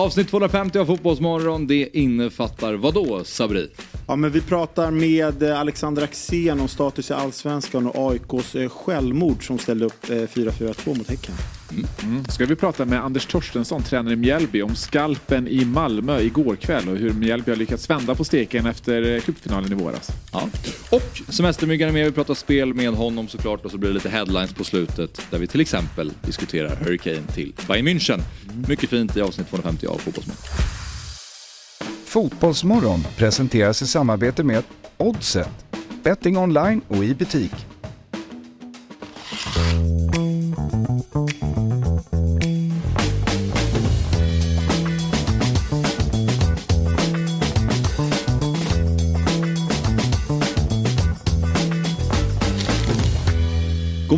Avsnitt 250 av Fotbollsmorgon, det innefattar vad då Sabri? Ja, men vi pratar med eh, Alexander Axén om status i Allsvenskan och AIKs eh, självmord som ställde upp eh, 4-4-2 mot Häcken. Mm. Ska vi prata med Anders Torstensson, tränare i Mjällby, om skalpen i Malmö igår kväll och hur Mjällby har lyckats vända på steken efter cupfinalen i våras. Ja. Och semestermyggan är med, vi pratar spel med honom såklart och så blir det lite headlines på slutet där vi till exempel diskuterar Hurricane till Bayern München. Mycket fint i avsnitt 250 av Fotbollsmorgon. Fotbollsmorgon presenteras i samarbete med Oddset, betting online och i butik.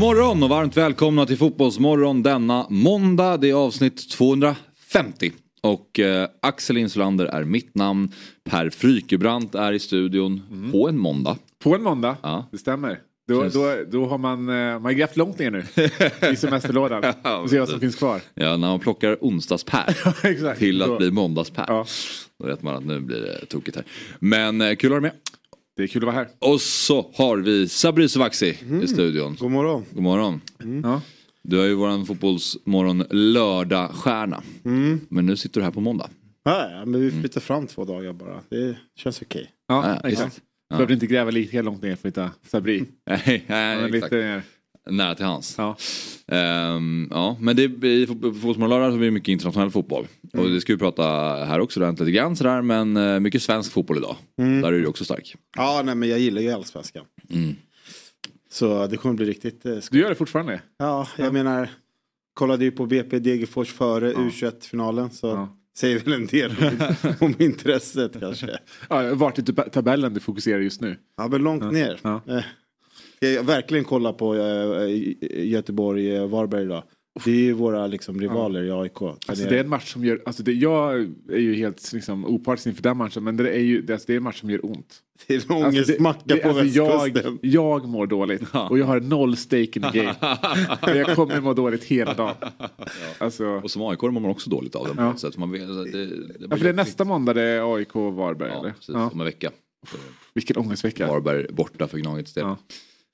Morgon och varmt välkomna till Fotbollsmorgon denna måndag. Det är avsnitt 250. Och eh, Axel Insulander är mitt namn. Per Frykebrant är i studion Mm. på en måndag. På en måndag, Ja. det stämmer. Då, då, då har man, eh, man har grävt långt ner nu i semesterlådan och ser vad som finns kvar. Ja, när man plockar onsdags-Per till att Då- bli måndags-Per. Ja. Då vet man att nu blir det tokigt här. Men eh, kul att ha dig med. Det är kul att vara här. Och så har vi Sabri Sovaksi i studion. God morgon. God morgon. Ja. Du är ju våran fotbollsmorgon lördagstjärna. Men nu sitter du här på måndag. Ja, ja, men vi flyttar fram två dagar bara. Det känns okej. Ja, Ja, exakt. Behövde inte gräva lika långt ner för att hitta Sabri. Nej, nej lite exakt. Nära till hans. Ja. Ehm, ja, men det, i fot- på Fotbollsmorgon lördag har vi mycket internationell fotboll. Och det ska vi prata här också rent lite grann sådär. Men eh, mycket svensk fotboll idag. Där är du också stark. Ja, nej, men jag gillar ju Allsvenskan. Mm. Så det kommer bli riktigt eh. Du gör det fortfarande? Ja, jag menar. Kollade ju på BP Degerfors före U21-finalen. Så Ja. säger väl en del om, intresset kanske. Ja, vart i tab- tabellen du fokuserar just nu? Ja, men långt ner. Ja. Eh, jag verkligen kolla på eh, Göteborg, eh, Varberg idag. Det är ju våra liksom, rivaler i AIK. Den Alltså det är en match som gör, alltså det, jag är ju helt liksom, opartisk inför den matchen men det är ju det, alltså det är en match som gör ont. det är en Alltså, ångestmacka det- på alltså västkusten. jag, jag mår dåligt och jag har noll stake in the game. jag kommer må dåligt hela dagen. Alltså, Och som AIK mår man också dåligt av på Ja. sätt. Man det, det, ja, för det är nästa måndag det är AIK och Varberg Ja, eller? precis. Ja. Om en vecka. Vilken ångestvecka. Varberg borta för Gnagets del. Ja.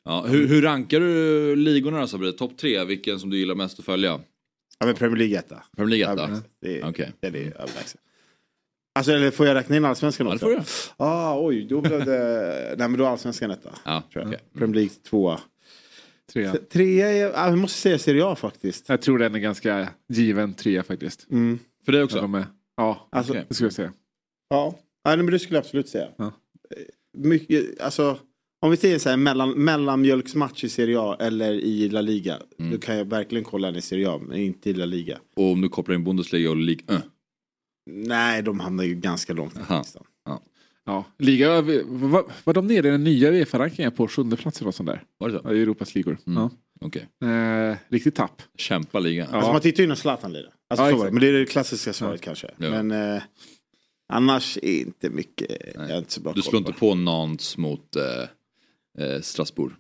Ja, hur, hur rankar du ligorna då Sabri? Topp tre, vilken som du gillar mest att följa? Ja, men Premier League etta. Premier League etta? Ja, Det är, Okej. det är överlägset. Alltså, eller får jag räkna in allsvenskan Ja, det också? får du. Ah, oj, då blev det... Nej, men då är allsvenskan etta. Ja, Tror jag. Premier League tvåa. Trea. Trea är... Ja, jag måste säga Serie A faktiskt. Jag tror den är ganska given trea faktiskt. Mm. För dig Ja. också? De är, ja, Alltså, det skulle jag säga. Ja, ja men det skulle jag absolut säga. Ja. Eh, Mycket, alltså, om vi säger så här mellan, mellanmjölksmatch i Serie A eller i La Liga. Mm. Då kan jag verkligen kolla den i Serie A, men inte i La Liga. Och om du kopplar in Bundesliga och Ligue 1? Nej, de hamnar ju ganska långt ner på listan. Ja. Liga, var, var de nere i den nya Uefa-rankingen på sjunde plats eller något sånt där? Var det så? Ja, I Europas ligor. Mm. Ja. Eh, riktigt tapp. Kämpa ligan. Ja. Alltså man tittar ju när Zlatan lirar. Alltså, Ja, exakt. Men det är det klassiska svaret kanske. Ja. Men eh, annars är inte mycket, jag är inte så bra Du slår inte på Nantes mot eh, eh, Strasbourg?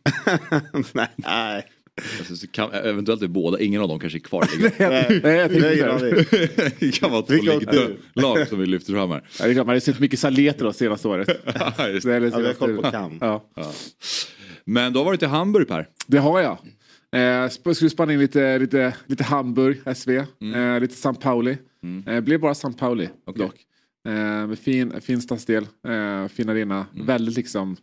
Nej. Alltså, kan, eventuellt är båda, ingen av dem kanske är kvar nej. Nej, jag Det det kan vara två 2-lag som vi lyfter fram här. Ja, det är klart, man har sett mycket Saletros senaste året. Ja, Det, det. Ja, vi har koll på Cannes. ja. Men du har varit i Hamburg Per. Det har jag. Eh, skulle spana in lite, lite, lite Hamburg, SV, eh, lite San Pauli. Eh, blev bara San Pauli Okej. dock. Eh, fin, fin stadsdel, eh, fin arena. Väldigt liksom ja,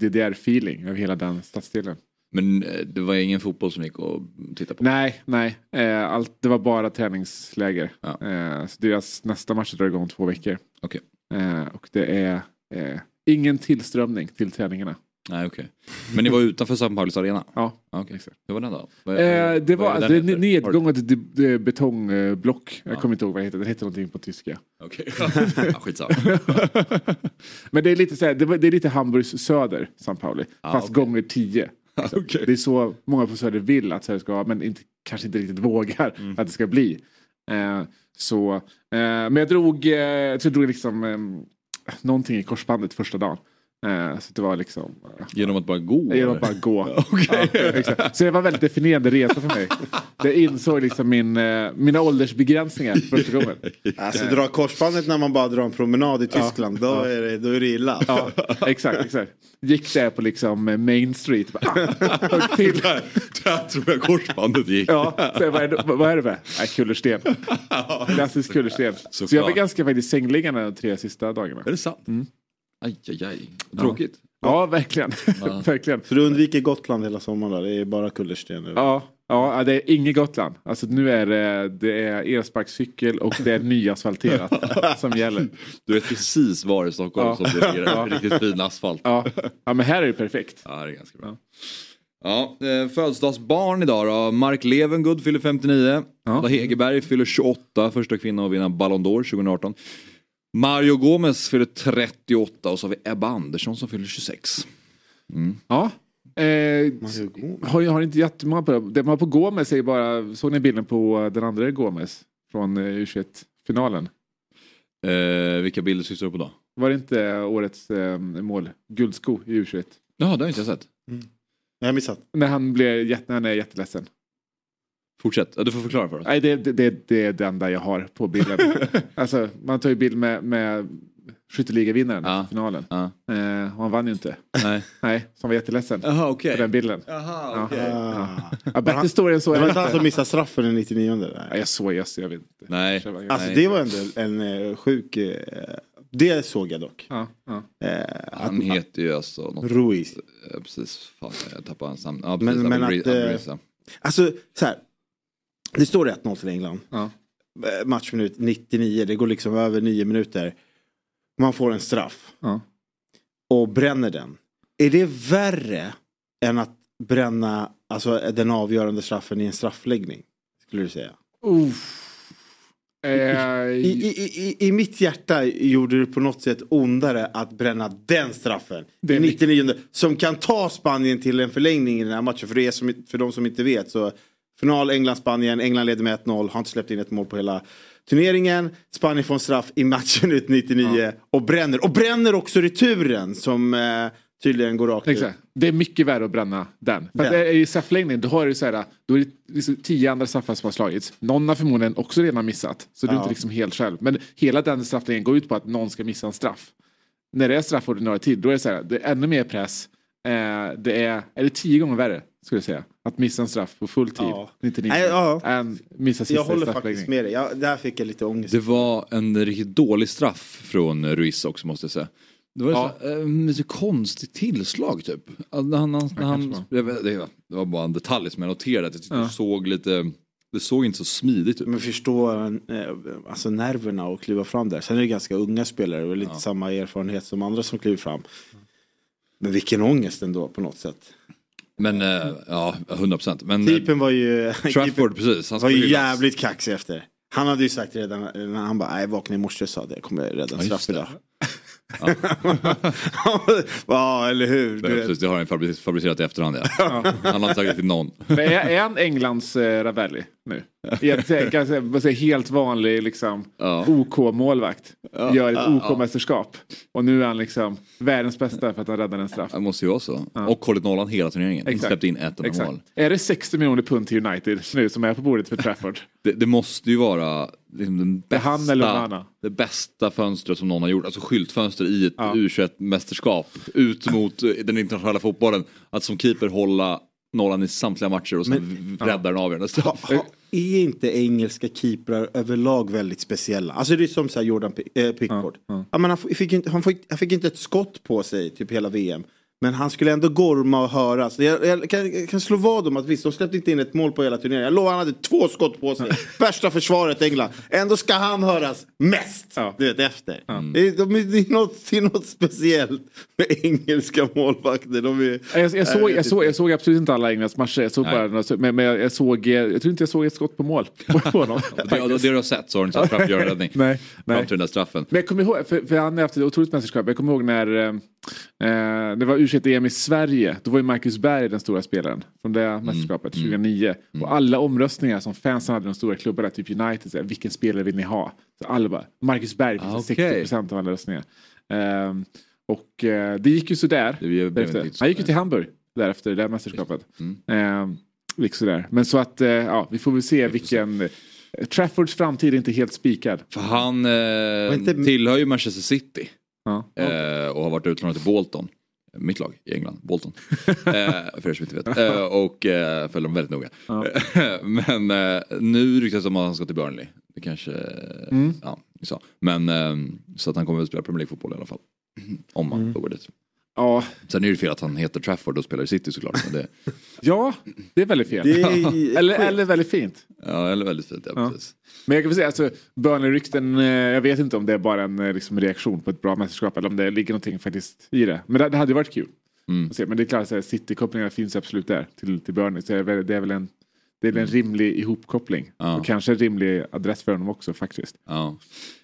DDR-feeling över hela den stadsdelen. Men eh, det var ingen fotboll som gick att titta på? Nej, nej. Eh, allt, det var bara träningsläger. Ja. Eh, så deras nästa match drar igång om två veckor. Eh, och det är ingen tillströmning till träningarna. Nej okej. Men ni var utanför San Paulis arena? Ja, Okej. exakt. Hur var den då? Vad- Eh, det var alltså, det nedgånget betongblock. Jag Ja. kommer inte ihåg vad det heter. Det heter någonting på tyska. Okej. ja, skitsamma. Men det är lite så här, det, är lite Hamburgs söder, San Pauli. Ah, fast okej. gånger tio. Okej. Det är så många på söder vill att Sverige ska vara, men inte, kanske inte riktigt vågar Mm. att det ska bli. Eh, så, eh, men jag drog, eh, jag drog liksom, eh, någonting i korsbandet första dagen. Eh, så det var liksom... eh, Genom att bara gå? Genom att bara gå. Ja, exakt. Så det var en väldigt definierande resa för mig. Jag insåg liksom min, eh, mina åldersbegränsningar första gången. Alltså dra korsbandet när man bara drar en promenad i Tyskland, då, är det, då är det illa. Ja, exakt, exakt. Gick där på liksom Main Street. Bara, ah, till. Där, där tror jag korsbandet gick. Ja, så vad, är det, vad är det med? Nej, kullersten. Klassisk kullersten. Så, Såklart. jag var ganska faktiskt sängliggande de tre sista dagarna. Är det sant? Mm. Aj, aj, aj. Tråkigt. Ja, verkligen. verkligen. Så du undviker Gotland hela sommaren då? Det är bara kullersten nu? Ja, ja, det är inget Gotland. Alltså nu är det, det är elsparkcykel och det är nyasfalterat som gäller. Du vet precis var i Stockholm Ja. som det ligger riktigt fin asfalt. Ja. ja, men här är det perfekt. Ja, det är ganska bra. Ja, eh, födelsedagsbarn idag då. Mark Levengood fyller 59. Ada Hegerberg fyller 28, första kvinna att vinna Ballon d'Or 2018. Mario Gomez fyller 38 och så har vi Ebba Andersson som fyller 26. Ja. Eh, har, har inte jättemånga på det. Det man har på Gomes är bara, såg ni bilden på den andra Gomes? Från eh, U21-finalen. Eh, vilka bilder syftar du på då? Var det inte årets eh, mål? Guldsko i U21. Ja, det har inte jag sett. Jag har missat. När han, blir när han är jätteledsen. Fortsätt, ja, du får förklara för oss. Nej, det, det, det, det är det enda jag har på bilden. alltså, man tar ju bild med, med skytteligavinnaren Ja. i finalen. Ja. Eh, och han vann ju inte. Nej. Nej, så han var jätteledsen Jaha, okej. på den bilden. Jaha, Ja. okej. Ah. Ja, bättre story än så Det var inte han som missade straffen i 99 Ja, Nej. jag såg, jag, jag vet inte. Nej. Alltså Nej. det var ändå en eh, sjuk... Eh, det såg jag dock. Ja, ja. Eh, Han att, heter ju alltså något... Ruiz. eh, Precis, fan jag tappade hans namn. Ja, Men- precis, men Abel att, eh. Alltså så här. Det står 1-0 till England. Ja. Eh, Matchminut 99, det går liksom över 9 minuter. Man får en straff. Ja. Och bränner den. Är det värre än att bränna alltså, den avgörande straffen i en straffläggning? Skulle du säga? Uff. Eh, I, i, i, I mitt hjärta gjorde det på något sätt ondare att bränna den straffen. Det är I 99 som kan ta Spanien till en förlängning i den här matchen. För, det är som, för de som inte vet så final England-Spanien. England leder med 1-0. Har inte släppt in ett mål på hela turneringen. Spanien får en straff i matchen ut 99 och bränner. Och bränner också returen som eh, tydligen går rakt ut. Exakt. Det är mycket värre att bränna den. För Den. det är i straffläggning då har du så här, då är det liksom tio andra straffar som har slagits. Någon har förmodligen också redan missat. Så du är Ja. inte liksom helt själv. Men hela den straffläggningen går ut på att någon ska missa en straff. När det är straff ordinarie tid då är det så här, det är ännu mer press. Eh, det är, är det tio gånger värre skulle jag säga. Att missa en straff på full tid. Ja. 99, Nej, ja. Än missa sista Jag håller faktiskt med dig. Jag, där fick jag lite ångest. Det var en riktigt dålig straff från Ruiz också måste jag säga. Det var Ja. så, lite konstigt tillslag typ. Han, han, jag vet, det, var- det var bara en detalj som jag noterade. Att jag Ja. det såg lite, det såg inte så smidigt ut. Men förstå eh, alltså nerverna och kliva fram där. Sen är det ganska unga spelare och lite samma erfarenhet som andra som kliver fram. Men vilken ångest ändå på något sätt. Men eh, ja, 100 procent. Men eh, Keepern var ju, Trafford precis. Han var ju jävligt kaxig efter. Han hade ju sagt redan när han bara, jag vaknade i morse och sa det, jag kommer rädda en Ja, straff idag. ja, eller hur. Det, precis, det har han fabricerat, fabricerat i efterhand ja. Han har inte sagt det till någon. Men är, är han Englands eh, Ravelli nu? Säger, helt vanlig liksom, Ja. OK-målvakt. Ja. Gör ett Ja, ja. OK-mästerskap. Och nu är han liksom världens bästa för att han räddade en straff. Det måste ju vara så. Och hållit nollan hela turneringen. Inte släppt in ett Exakt. mål. Är det 60 miljoner pund till United nu som är på bordet för Trafford? Det, det måste ju vara liksom den är han eller bästa, det bästa fönstret som någon har gjort. Alltså skyltfönster i ett Ja. U21-mästerskap. Ut mot den internationella fotbollen. Att som keeper hålla nollan i samtliga matcher och sen rädda den avgörande straff. Ha, är inte engelska keeprar överlag väldigt speciella? Alltså det är som så Jordan eh, Pickford. Ja, men han, fick inte, han, fick, han fick inte ett skott på sig typ hela VM. Men han skulle ändå gorma och höras. Jag, jag, kan, jag kan slå vad om att visst, de släppte inte in ett mål på hela turneringen. Jag lovar, han hade två skott på sig. Värsta försvaret England. Ändå ska han höras mest. Ja. Du vet, efter. Det, är, de, det, är något, det är något speciellt med engelska målvakter. De är, Jag, jag, såg, jag, såg, jag såg absolut inte alla Englands matcher. Jag såg bara, men, men jag, såg, jag tror inte jag såg ett skott på mål på, honom. Det, det, det du har sett så har du inte sett en räddning. Nej, nej. Fram till den där straffen. Men jag kommer ihåg, för, för han har haft ett otroligt mästerskap. Jag kommer ihåg när eh, eh, det var u em i Sverige. Då var ju Marcus Berg den stora spelaren från det Mm. mästerskapet 2009. Och alla omröstningar som fansen hade i de stora klubbarna, typ United, så här, vilken spelare vill ni ha? Så alla bara, Marcus Berg, Ah, ah, okej. 60% av alla röstningar. Ehm, Och eh, det gick ju sådär. Det blev därefter. Han gick ju där. till Hamburg därefter, det där mästerskapet. Mm. Eh, gick sådär. Men så att, eh, ja, vi får väl se vilken... eh, Traffords framtid är inte helt spikad. För han eh, inte- tillhör ju Manchester City. Ja. Eh, och har varit utlånad till Bolton. Mitt lag i England, Bolton. eh, för er som inte vet. Eh, och eh, följer dem väldigt noga. Ja. Men eh, nu ryktas det om att han ska till Burnley. Det kanske, Mm. ja, sa. Men eh, så att han kommer att spela Premier League-fotboll i alla fall. Om han Mm. får gå dit. Ja, Sen är det fel att han heter Trafford och spelar i City såklart. Men det, ja, det är väldigt fel. Är eller, eller väldigt fint. ja, eller väldigt fint, ja, Ja. precis. Men jag kan väl säga, alltså, Burnley-rykten, eh, jag vet inte om det är bara en eh, liksom, reaktion på ett bra mästerskap eller om det ligger någonting faktiskt i det. Men det, det hade ju varit kul. Mm. att se. Men det är klart, City-kopplingarna finns absolut där till, till Burnley. Så det är väl, det är väl en, det är väl en rimlig ihopkoppling. Ja. Och kanske en rimlig adress för honom också faktiskt. Ja.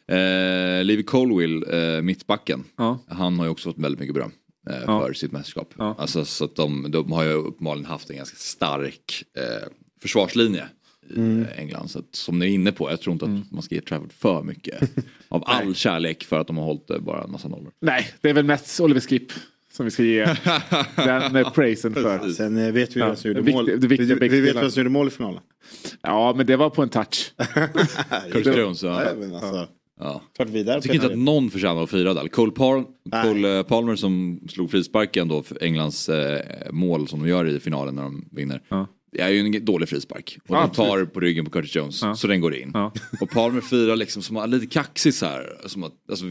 Eh, Levi Colwill, eh, mittbacken. Ja. Han har ju också fått väldigt mycket beröm eh, Ja. för sitt mästerskap. Ja. Alltså, så att de, de har ju uppenbarligen haft en ganska stark eh, försvarslinje i Mm. eh, England. Så att, som ni är inne på, jag tror inte att man ska ge Trafford för mycket av all kärlek för att de har hållit eh, bara en massa nollor. Nej, det är väl mest Oliver Skip som vi ska ge den praisen för. Sen vet vi Ja, vem som gjorde mål. vi, vi vet vem som gjorde mål i finalen. Ja, men det var på en touch. Curtis Jones, ja. Ja, ja. klart vidare. Jag tycker inte att någon förtjänar att fira där. Cole, Nej. Cole eh, Palmer som slog frisparken då för Englands eh, mål som de gör i finalen när de vinner. Ja. Det är ju en dålig frispark. Och Ja, de tar på ryggen på Curtis Jones Ja. så den går in. Ja. Och Palmer firar liksom som lite kaxig så här. Som att, alltså,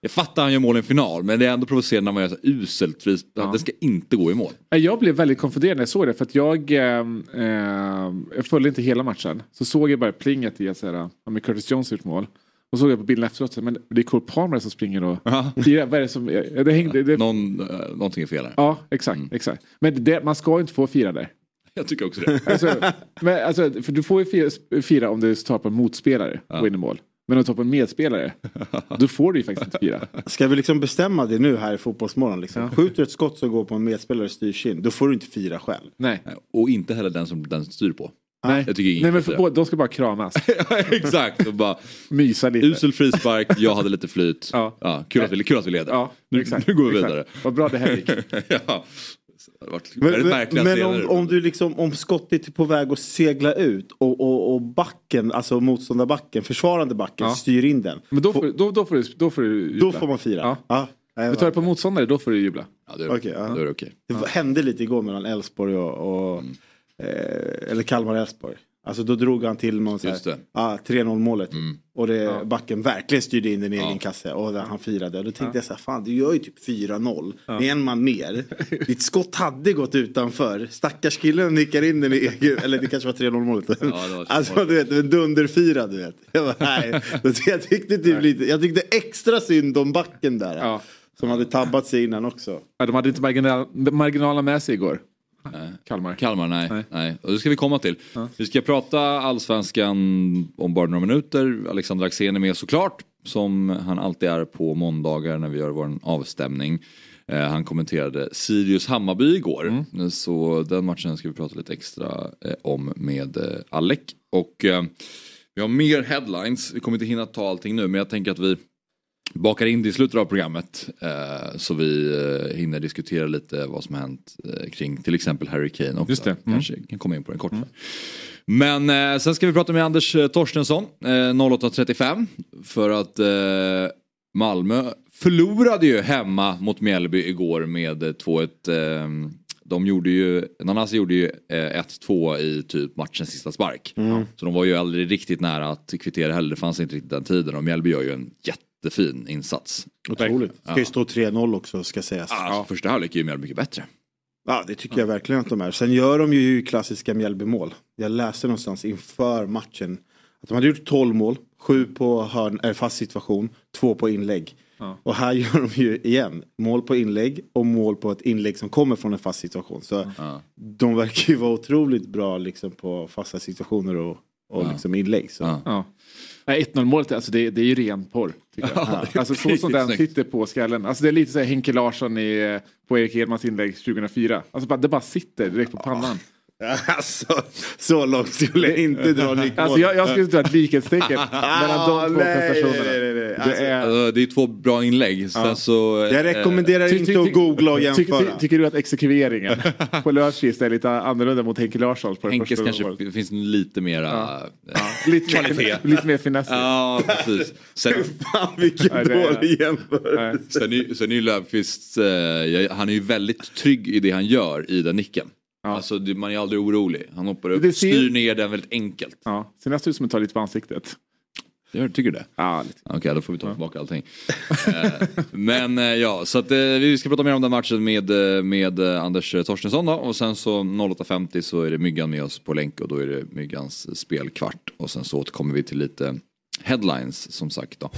jag fattar han gör mål i en final men det är ändå provocerande när man gör så uselt frispark. Det ska inte gå i mål. Jag blev väldigt konfunderad när jag såg det för att jag, eh, eh, jag följde inte hela matchen. Så såg jag bara plinget i att ja, Curtis Jones har gjort mål. Och såg jag på bilden efteråt, men det är Cole Palmer som springer och firar. Vad är det som, ja, det hängde, det, Någon, eh, någonting är fel här. Ja, exakt. exakt. Men det, man ska inte få fira där. Jag tycker också det. Alltså, men, alltså, för du får ju fira, fira om du tar på en motspelare och vinner mål. Men om du tar på en medspelare, då får du ju faktiskt inte fira. Ska vi liksom bestämma det nu här i Fotbollsmorgon? Liksom? Skjuter du ett skott som går på en medspelare styrs in, då får du inte fira själv. Nej. Och inte heller den som den styr på. Nej. Jag tycker Nej men för, de ska bara kramas. Exakt. Och bara, Mysa lite. usel frispark, jag hade lite flyt. Ja. Ja. kul, att vi, kul att vi leder. Ja, nu, exakt. nu går vi exakt. vidare. Vad bra det här gick. ja. Det Men, men, men om, om du liksom, om skottet är på väg att segla ut och, och, och backen, alltså motståndarbacken, försvarande backen Ja. styr in den. Men då får, då, då får du, då får du jubla. Då får man fira. Ja. Ja. Men tar du på motståndare, då får du jubla. Ja, är det Okej, okej. ja. Är det okej. Det hände lite igår mellan Elfsborg och, och Mm. Eller Kalmar och Elfsborg. Alltså då drog han till någon så här. Mm. ja, 3-0 målet. Och det, Ja. backen verkligen styrde in den i Ja. egen kasse och han firade. Och då tänkte jag så här, fan du gör ju typ 4-0. Det är en man mer. Ditt skott hade gått utanför. Stackars killen nickar in den i egen, eller det kanske var 3-0 målet. var alltså du vet, en dunderfira du vet. Jag, bara, nej. jag, tyckte typ lite, jag tyckte extra synd om backen där. Ja. Som hade tabbat sig innan också. Ja, de hade inte marginal, marginalerna med sig igår. Nej. Kalmar. Kalmar, nej. Nej. nej. Och det ska vi komma till. Vi ska prata allsvenskan om bara några minuter. Alexander Axén är med såklart. Som han alltid är på måndagar när vi gör vår avstämning. Eh, han kommenterade Sirius Hammarby igår. Så den matchen ska vi prata lite extra eh, om med eh, Alec. Och eh, vi har mer headlines. Vi kommer inte hinna ta allting nu men jag tänker att vi bakar in det i slutet av programmet. Eh, så vi eh, hinner diskutera lite vad som hänt eh, kring till exempel Harry Kane också. Just det. Mm. Kanske kan komma in på den kort. Men eh, sen ska vi prata med Anders Torstensson eh, 08.35. För att Malmö förlorade ju hemma mot Mjällby igår med eh, 2-1. Eh, de gjorde ju, Nanasi gjorde ju eh, 1-2 i typ matchens sista spark. Så de var ju aldrig riktigt nära att kvittera heller. Det fanns inte riktigt den tiden. Och Mjällby gör ju en jättefin insats. Otroligt. Ska ju stå 3-0 också ska sägas. Alltså, Första halvlek är ju Mjällby mycket bättre. Ja, det tycker jag verkligen att de är. Sen gör de ju klassiska Mjällbymål. Jag läste någonstans inför matchen att de hade gjort 12 mål, 7 på hörn, äh, fast situation, 2 på inlägg. Och här gör de ju igen mål på inlägg och mål på ett inlägg som kommer från en fast situation. Så de verkar ju vara otroligt bra liksom, på fasta situationer och, och liksom inlägg. Så. Ja. Ja. Nej, 1-0 målet, alltså det, det är ju ren porr. Jag. alltså så som den sitter på skallen. Alltså det är lite så här Henke Larsson i, eh, på Erik Edmans inlägg 2004. Alltså bara, det bara sitter direkt på pannan. Alltså, så långt skulle jag inte dra Nick Alltså jag, jag skulle dra ett likhetstecken mellan de två nej, prestationerna. nej, nej, nej. Alltså, Det är... Alltså, det är två bra inlägg. Sen så, jag eh, rekommenderar Ty- inte ty- att googla och ty- jämföra. ty- Tycker du att exekveringen på Löfqvist är lite annorlunda mot Henke Larsson? På det Henkes kanske målet? f- finns lite mera... Ja. Ja, Lite Kvalitet. mer, lite mer finess. ja precis. Sen, Fan vilken dålig jämförelse. Sen, är, ju Löfqvist, eh, han är ju väldigt trygg i det han gör i den nicken. Ja. Alltså man är aldrig orolig. Han hoppar upp, ser- styr ner den väldigt enkelt. Ja, ser nästan ut som att ta lite på ansiktet. Jag tycker det? Ja, lite. Okej, då får vi ta tillbaka allting. Eh, Men eh, ja, så att eh, vi ska prata mer om den matchen med, med Anders Torstensson då. Och sen så 08.50 så är det Myggan med oss på länk och då är det Myggans spelkvart. Och sen så återkommer vi till lite headlines som sagt då.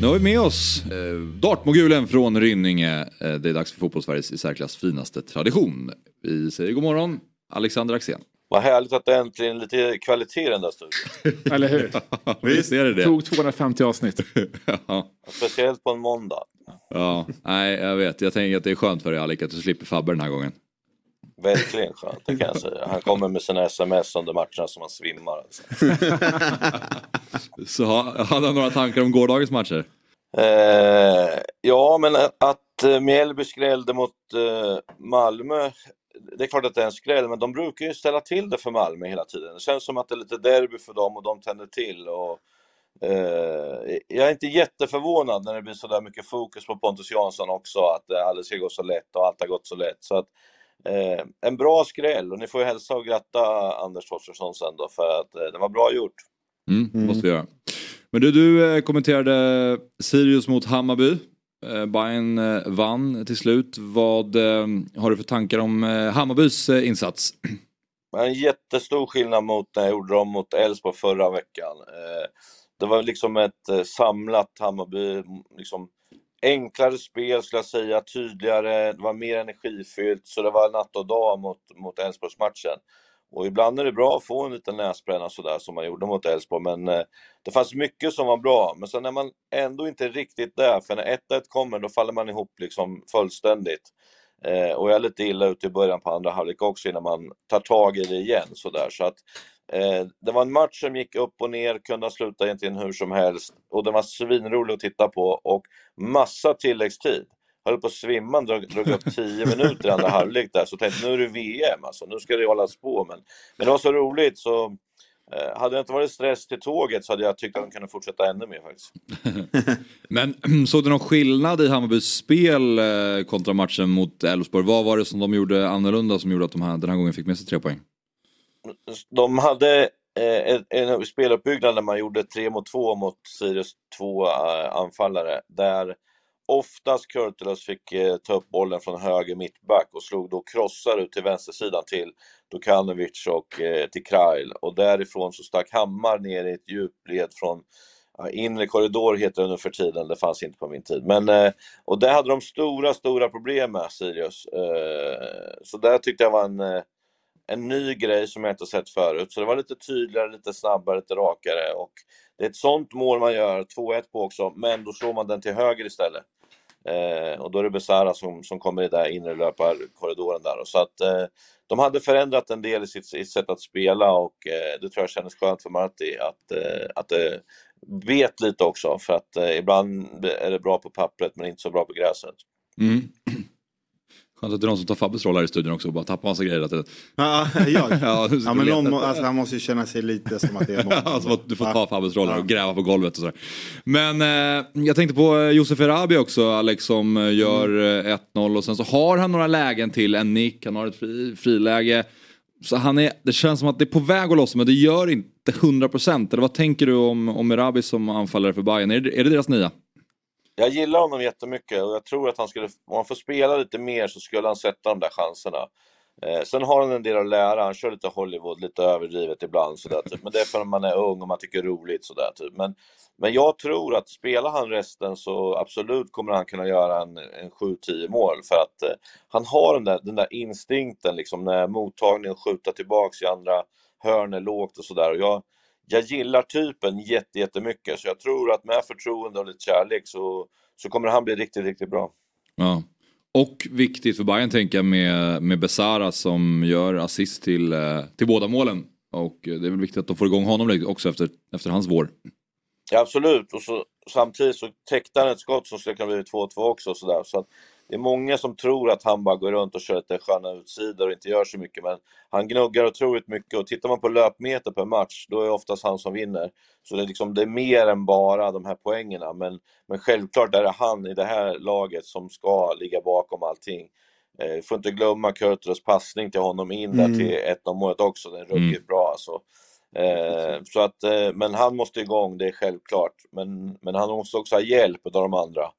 Nu har vi med oss eh, Dartmogulen från Rynninge. Eh, det är dags för fotbollssveriges i särklass finaste tradition. Vi säger god morgon, Alexander Axén. Vad härligt att det äntligen är lite kvalitet i den där studion. Eller hur? Visst är det det? Tog 250 avsnitt. ja. Speciellt på en måndag. Ja, nej jag vet. Jag tänker att det är skönt för dig Alec att du slipper Fabbe den här gången. Verkligen skönt, det kan jag säga. Han kommer med sina sms under matcherna som han svimmar. Alltså. Så ha- hade han några tankar om gårdagens matcher? Eh, ja, men att, att eh, Mjällby skrällde mot eh, Malmö, det är klart att det är en skräll, men de brukar ju ställa till det för Malmö hela tiden. Det känns som att det är lite derby för dem och de tänder till. Och, eh, jag är inte jätteförvånad när det blir så där mycket fokus på Pontus Jansson också, att det aldrig ska gå så lätt och allt har gått så lätt. Så att, eh, en bra skräll och ni får ju hälsa och gratta Anders Torstensson sen då, för att eh, det var bra gjort. Mm, måste vi göra. Men du, du eh, kommenterade Sirius mot Hammarby. Eh, Bayern eh, vann till slut. Vad eh, har du för tankar om eh, Hammarbys eh, insats? En jättestor skillnad mot när jag gjorde dem mot Elfsborg förra veckan. Eh, Det var liksom ett eh, samlat Hammarby, liksom enklare spel skulle jag säga, tydligare, det var mer energifyllt, så det var natt och dag mot, mot Elfsborgsmatchen. Och ibland är det bra att få en liten näsbränna sådär som man gjorde mot Elfsborg, men eh, det fanns mycket som var bra. Men sen är man ändå inte riktigt där, för när 1-1 kommer då faller man ihop liksom fullständigt. Eh, och jag är lite illa ute i början på andra halvlek också innan man tar tag i det igen. Sådär. Så att, Eh, det var en match som gick upp och ner, kunde ha slutat egentligen hur som helst. Och den var svinrolig att titta på och massa tilläggstid. Höll på att svimma, drog, drog upp 10 minuter i andra halvlek där. Så tänkte nu är det VM, alltså. nu ska det hållas på. Men, men det var så roligt så eh, hade det inte varit stress till tåget så hade jag tyckt att de kunde fortsätta ännu mer faktiskt. Men såg du någon skillnad i Hammarbys spel eh, kontra matchen mot Elfsborg? Vad var det som de gjorde annorlunda som gjorde att de här, den här gången fick med sig tre poäng? De hade eh, en, en speluppbyggnad där man gjorde tre mot två mot Sirius två eh, anfallare. Där oftast Kurtulus fick eh, ta upp bollen från höger mittback och slog då krossar ut till vänstersidan till Dukanovic och till Krajl Och därifrån så stack Hammar ner i ett djupled från inre korridor heter det nu för tiden, det fanns inte på min tid. Men, och där hade de stora, stora problem med Sirius. Så där tyckte jag var en en ny grej som jag inte sett förut. Så det var lite tydligare, lite snabbare, lite rakare. Och det är ett sånt mål man gör, 2-1 på också, men då slår man den till höger istället. Eh, och då är det Besara som, som kommer i den där inre löparkorridoren där. Och så att eh, de hade förändrat en del i sitt, sitt sätt att spela och eh, det tror jag kändes skönt för Marti att, eh, att det vet lite också. För att eh, ibland är det bra på pappret men inte så bra på gräset. Mm. Skönt att det är någon som tar Fabbes roll här i studion också och bara tappar massa grejer hela tiden. Ja, jag. Ja, ja, men någon, alltså, han måste ju känna sig lite som att det är någon. Alltså att du får ta Fabbes roll här och gräva på golvet och sådär. Men eh, jag tänkte på eh, Josef Erabi också, Alex, som eh, gör eh, 1-0 och sen så har han några lägen till, en nick, han har ett fri, friläge. Så han är, det känns som att det är på väg att lossa men det gör inte 100%. Eller vad tänker du om, om Erabi som anfallare för Bayern? Är det, är det deras nia? Jag gillar honom jättemycket och jag tror att han skulle, om han får spela lite mer så skulle han sätta de där chanserna. Eh, sen har han en del att lära, han kör lite Hollywood, lite överdrivet ibland sådär typ. Men det är för att man är ung och man tycker det är roligt sådär typ. Men, men jag tror att spelar han resten så absolut kommer han kunna göra en, en 7-10 mål för att eh, han har den där, den där instinkten liksom när mottagningen skjuter tillbaks i andra hörnet lågt och sådär. Och jag, jag gillar typen jätte, jättemycket så jag tror att med förtroende och lite kärlek så, så kommer han bli riktigt, riktigt bra. Ja. Och viktigt för Bayern tänker jag med, med Besara som gör assist till, eh, till båda målen. Och det är väl viktigt att de får igång honom också efter, efter hans vår. Ja, absolut, och så, samtidigt så täckte han ett skott som skulle kunna bli 2-2 också. Så, där. så att det är många som tror att han bara går runt och kör lite sköna utsidor och inte gör så mycket, men han gnuggar otroligt mycket och tittar man på löpmeter per match, då är det oftast han som vinner. Så det är, liksom, det är mer än bara de här poängerna, men, men självklart är det han i det här laget som ska ligga bakom allting. Eh, får inte glömma Kurtulus passning till honom in där mm. till 1-0 målet också, den är ruggigt mm. bra alltså. Eh, så att, eh, men han måste igång, det är självklart. Men, men han måste också ha hjälp av de andra.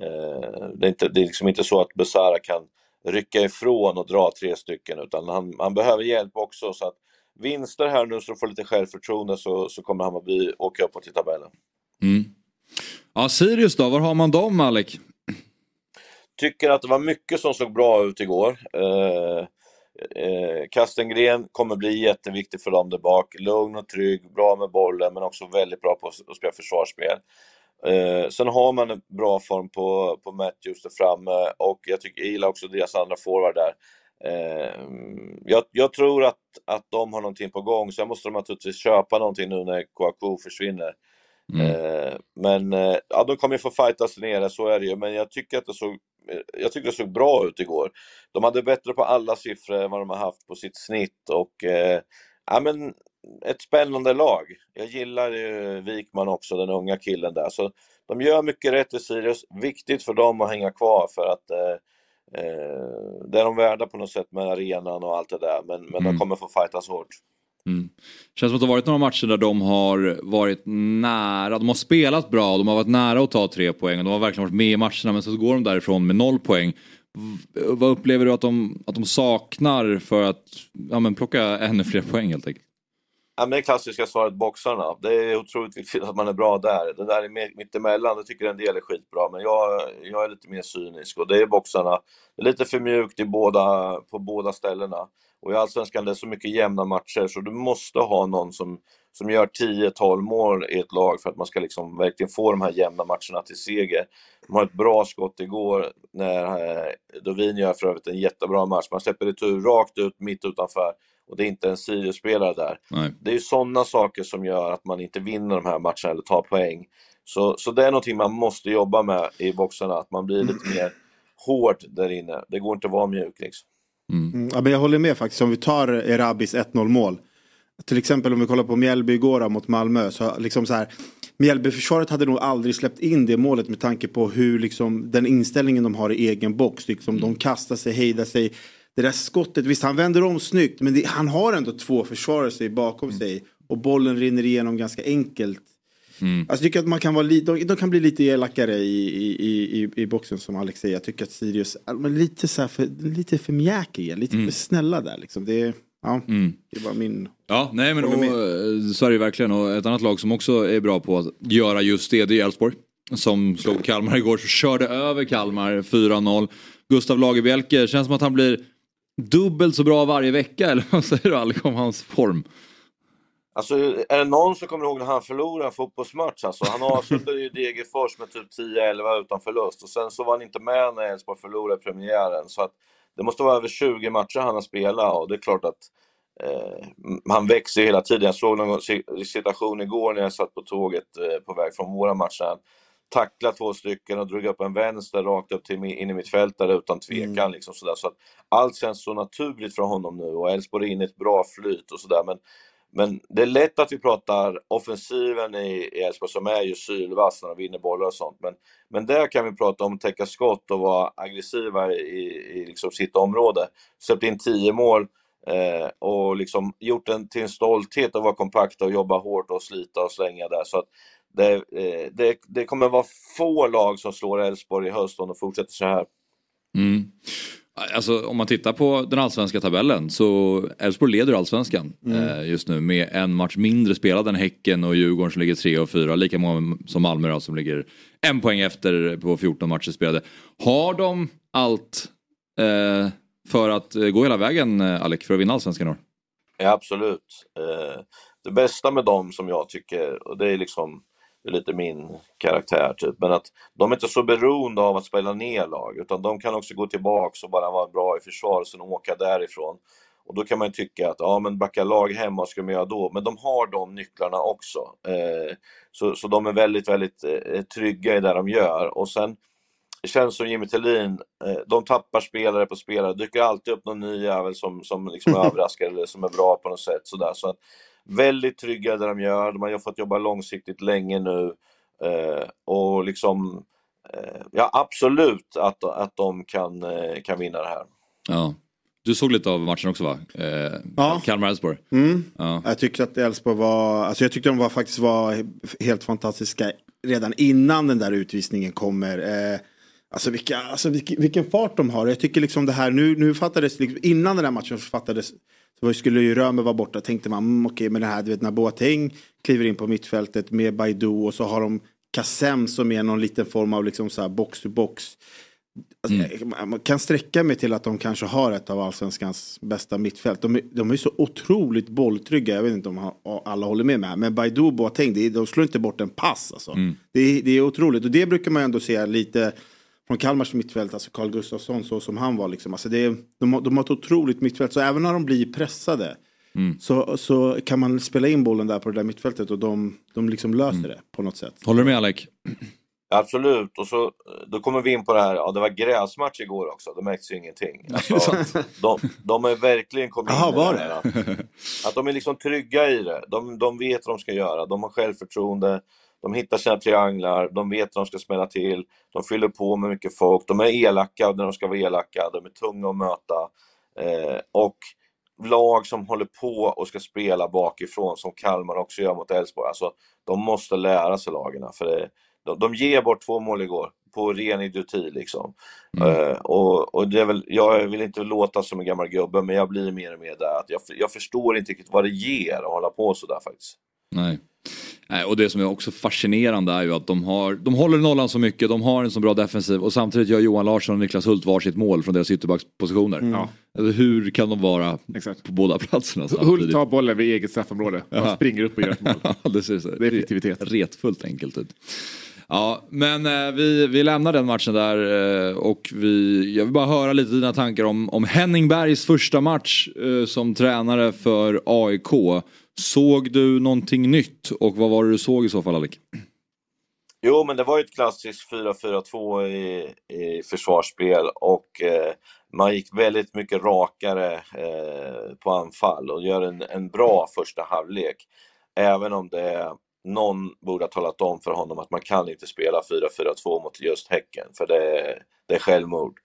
Eh, det, är inte, det är liksom inte så att Besara kan rycka ifrån och dra tre stycken, utan han, han behöver hjälp också. Så att vinster här nu så får lite självförtroende så, så kommer Hammarby åka uppåt i tabellen. Mm. Ja, Sirius då, var har man dem Alec? Tycker att det var mycket som såg bra ut igår. Eh, Eh, Kastengren kommer bli jätteviktig för dem där bak. Lugn och trygg, bra med bollen men också väldigt bra på att spela försvarsspel. Eh, sen har man en bra form på, på Matthews där framme och jag tycker jag gillar också deras andra forward där. Eh, jag, jag, tror att, att de har någonting på gång, sen måste de naturligtvis köpa någonting nu när Kouakou försvinner. Mm. Eh, men eh, ja, de kommer ju få fightas nere, så är det ju, men jag tycker att det såg jag tycker det såg bra ut igår. De hade bättre på alla siffror än vad de har haft på sitt snitt och eh, ja, men ett spännande lag. Jag gillar ju Wikman också, den unga killen där. Så de gör mycket rätt i Sirius. Viktigt för dem att hänga kvar för att eh, eh, det är de värda på något sätt med arenan och allt det där. Men, men mm. de kommer få fightas hårt. Mm. Känns som att det har varit några matcher där de har varit nära, de har spelat bra, de har varit nära att ta tre poäng och de har verkligen varit med i matcherna men så går de därifrån med noll poäng. Vad upplever du att de, att de saknar för att ja, men plocka ännu fler poäng helt enkelt? Ja, men det klassiska svaret boxarna. Det är otroligt viktigt att man är bra där. Det där är mittemellan, det tycker en del är skitbra, men jag, jag är lite mer cynisk och det är boxarna. Det är lite för mjukt i båda, på båda ställena. Och i Allsvenskan det är så mycket jämna matcher så du måste ha någon som, som gör 10-12 mål i ett lag för att man ska liksom verkligen få de här jämna matcherna till seger. De har ett bra skott igår när eh, Dovin gör för övrigt en jättebra match. Man släpper retur rakt ut mitt utanför och det är inte en Sirius-spelare där. Nej. Det är ju sådana saker som gör att man inte vinner de här matcherna eller tar poäng. Så, så det är någonting man måste jobba med i boxarna, att man blir lite mer hård där inne. Det går inte att vara mjuk liksom. Mm. mm. Ja, men jag håller med faktiskt, om vi tar Erabis 1-0 mål. Till exempel om vi kollar på Mjällby igår mot Malmö. Så liksom så här, Mjällbyförsvaret hade nog aldrig släppt in det målet med tanke på hur liksom, den inställningen de har i egen box. Liksom, mm. De kastar sig, hejdar sig. Det där skottet, visst han vänder om snyggt men det, han har ändå två försvarare bakom mm. sig. Och bollen rinner igenom ganska enkelt. Mm. Alltså, jag tycker att man kan vara de, de, kan bli lite elakare i, i, i, i boxen som Alex säger. Jag tycker att Sirius är lite, så för, lite för mjäkiga, lite mm. för snälla där. Liksom. Det, ja, mm. det var min... Ja, nej men och, så är det verkligen. Och ett annat lag som också är bra på att göra just det, det är Elfsborg. Som slog Kalmar igår, så körde över Kalmar 4-0. Gustav Lagerbielke, känns som att han blir dubbelt så bra varje vecka, eller vad säger du Alec om hans form? Alltså, är det någon som kommer ihåg när han förlorade en fotbollsmatch? Alltså, han avslutade ju Degerfors med typ 10-11 utan förlust och sen så var han inte med när Elfsborg förlorade premiären. Så att det måste vara över 20 matcher han har spelat och det är klart att eh, han växer hela tiden. Jag såg någon situation igår när jag satt på tåget eh, på väg från våra matcher. Han tacklade två stycken och drog upp en vänster rakt upp till in i mitt fält där utan tvekan. Mm. Liksom, sådär. Så att allt känns så naturligt för honom nu och Elfsborg är inne i ett bra flyt och sådär. Men men det är lätt att vi pratar offensiven i Elfsborg som är ju sylvass när de vinner bollar och sånt. Men, men där kan vi prata om att täcka skott och vara aggressiva i, i liksom sitt område. Släppt in tio mål eh, och liksom gjort den till en stolthet att vara kompakta och jobba hårt och slita och slänga där. Så att det, eh, det, det kommer vara få lag som slår Elfsborg i höst om de fortsätter så här. Mm. Alltså om man tittar på den allsvenska tabellen så Elfsborg leder allsvenskan mm. eh, just nu med en match mindre spelad än Häcken och Djurgården som ligger 3 och 4. Lika många som Malmö då, som ligger en poäng efter på 14 matcher spelade. Har de allt eh, för att eh, gå hela vägen Alec för att vinna allsvenskan år? Ja absolut. Det bästa med dem som jag tycker, och det är liksom det är lite min karaktär typ. Men att de är inte så beroende av att spela ner lag utan de kan också gå tillbaks och bara vara bra i försvar och sen åka därifrån. Och då kan man tycka att, ja men backa lag hemma, vad ska de göra då? Men de har de nycklarna också. Eh, så, så de är väldigt, väldigt eh, trygga i det de gör. Och sen, det känns som Jimmy Tillin, eh, de tappar spelare på spelare, det dyker alltid upp någon ny jävel som, som liksom överraskar eller som är bra på något sätt. Sådär. Så att, väldigt trygga det de gör, de har fått jobba långsiktigt länge nu. Eh, och liksom, eh, ja absolut att, att de kan, eh, kan vinna det här. Ja. Du såg lite av matchen också va? Eh, Ja. Kalmar-Elfsborg. Mm. Ja. Jag tyckte att Elfsborg var, alltså jag tyckte de var faktiskt var helt fantastiska redan innan den där utvisningen kommer. Eh, alltså, vilka, alltså vilken, vilken fart de har. Jag tycker liksom det här, nu, nu fattades, liksom, innan den här matchen fattades, så var- skulle ju Römer vara borta. Tänkte man, mm, okej men det här, du vet när Boateng kliver in på mittfältet med Baidu och så har de Kassem som är någon liten form av liksom så här box to box. Alltså, man- Man kan sträcka mig till att de kanske har ett av allsvenskans bästa mittfält. De, är- de är så otroligt bolltrygga. Jag vet inte om alla håller med mig. Men Baidu och Boateng, det de slår inte bort en pass. Alltså. Det, är, det är otroligt. Och det brukar man ändå se lite från Kalmars mittfält. Alltså Carl Gustafsson så som han var. Liksom. Alltså det de, har, de har ett otroligt mittfält. Så även när de blir pressade. Så, så kan man spela in bollen där på det där mittfältet. Och de, de liksom löser det på något sätt. Håller du med Alec? Absolut, och så då kommer vi in på det här, ja det var gräsmatch igår också, det märks ju ingenting. Alltså, de, de är verkligen kommit in Jaha, i var det? här, Att, att de är liksom trygga i det. De, de vet vad de ska göra, de har självförtroende, de hittar sina trianglar, de vet vad de ska smälla till, de fyller på med mycket folk, de är elaka när de ska vara elaka, de är tunga att möta. Eh, och lag som håller på och ska spela bakifrån, som Kalmar också gör mot Elfsborg, alltså de måste lära sig lagen. För det, de, de ger bort två mål igår på ren idioti liksom. Eh, och, och det är väl, jag vill inte låta som en gammal gubbe, men jag blir mer och mer där att jag, jag förstår inte riktigt vad det ger att hålla på sådär faktiskt. Nej. Nej, och det som är också fascinerande är ju att de, har, de håller nollan så mycket, de har en så bra defensiv och samtidigt gör Johan Larsson och Niklas Hult varsitt mål från deras ytterbackspositioner. Ja. Alltså, hur kan de vara Exakt. på båda platserna Hult samtidigt? tar bollen vid eget straffområde och Ja. springer upp och gör ett mål. Ja, det ser så Det är effektivitet. retfullt enkelt ut. Ja, men eh, vi, vi lämnar den matchen där eh, och vi, jag vill bara höra lite dina tankar om, om Henning Bergs första match eh, som tränare för AIK. Såg du någonting nytt och vad var det du såg i så fall Alec? Jo, men det var ju ett klassiskt 4-4-2 i, i försvarsspel och eh, man gick väldigt mycket rakare eh, på anfall och gör en, en bra första halvlek. Även om det någon borde ha talat om för honom att man kan inte spela 4-4-2 mot just Häcken, för det, det är självmord.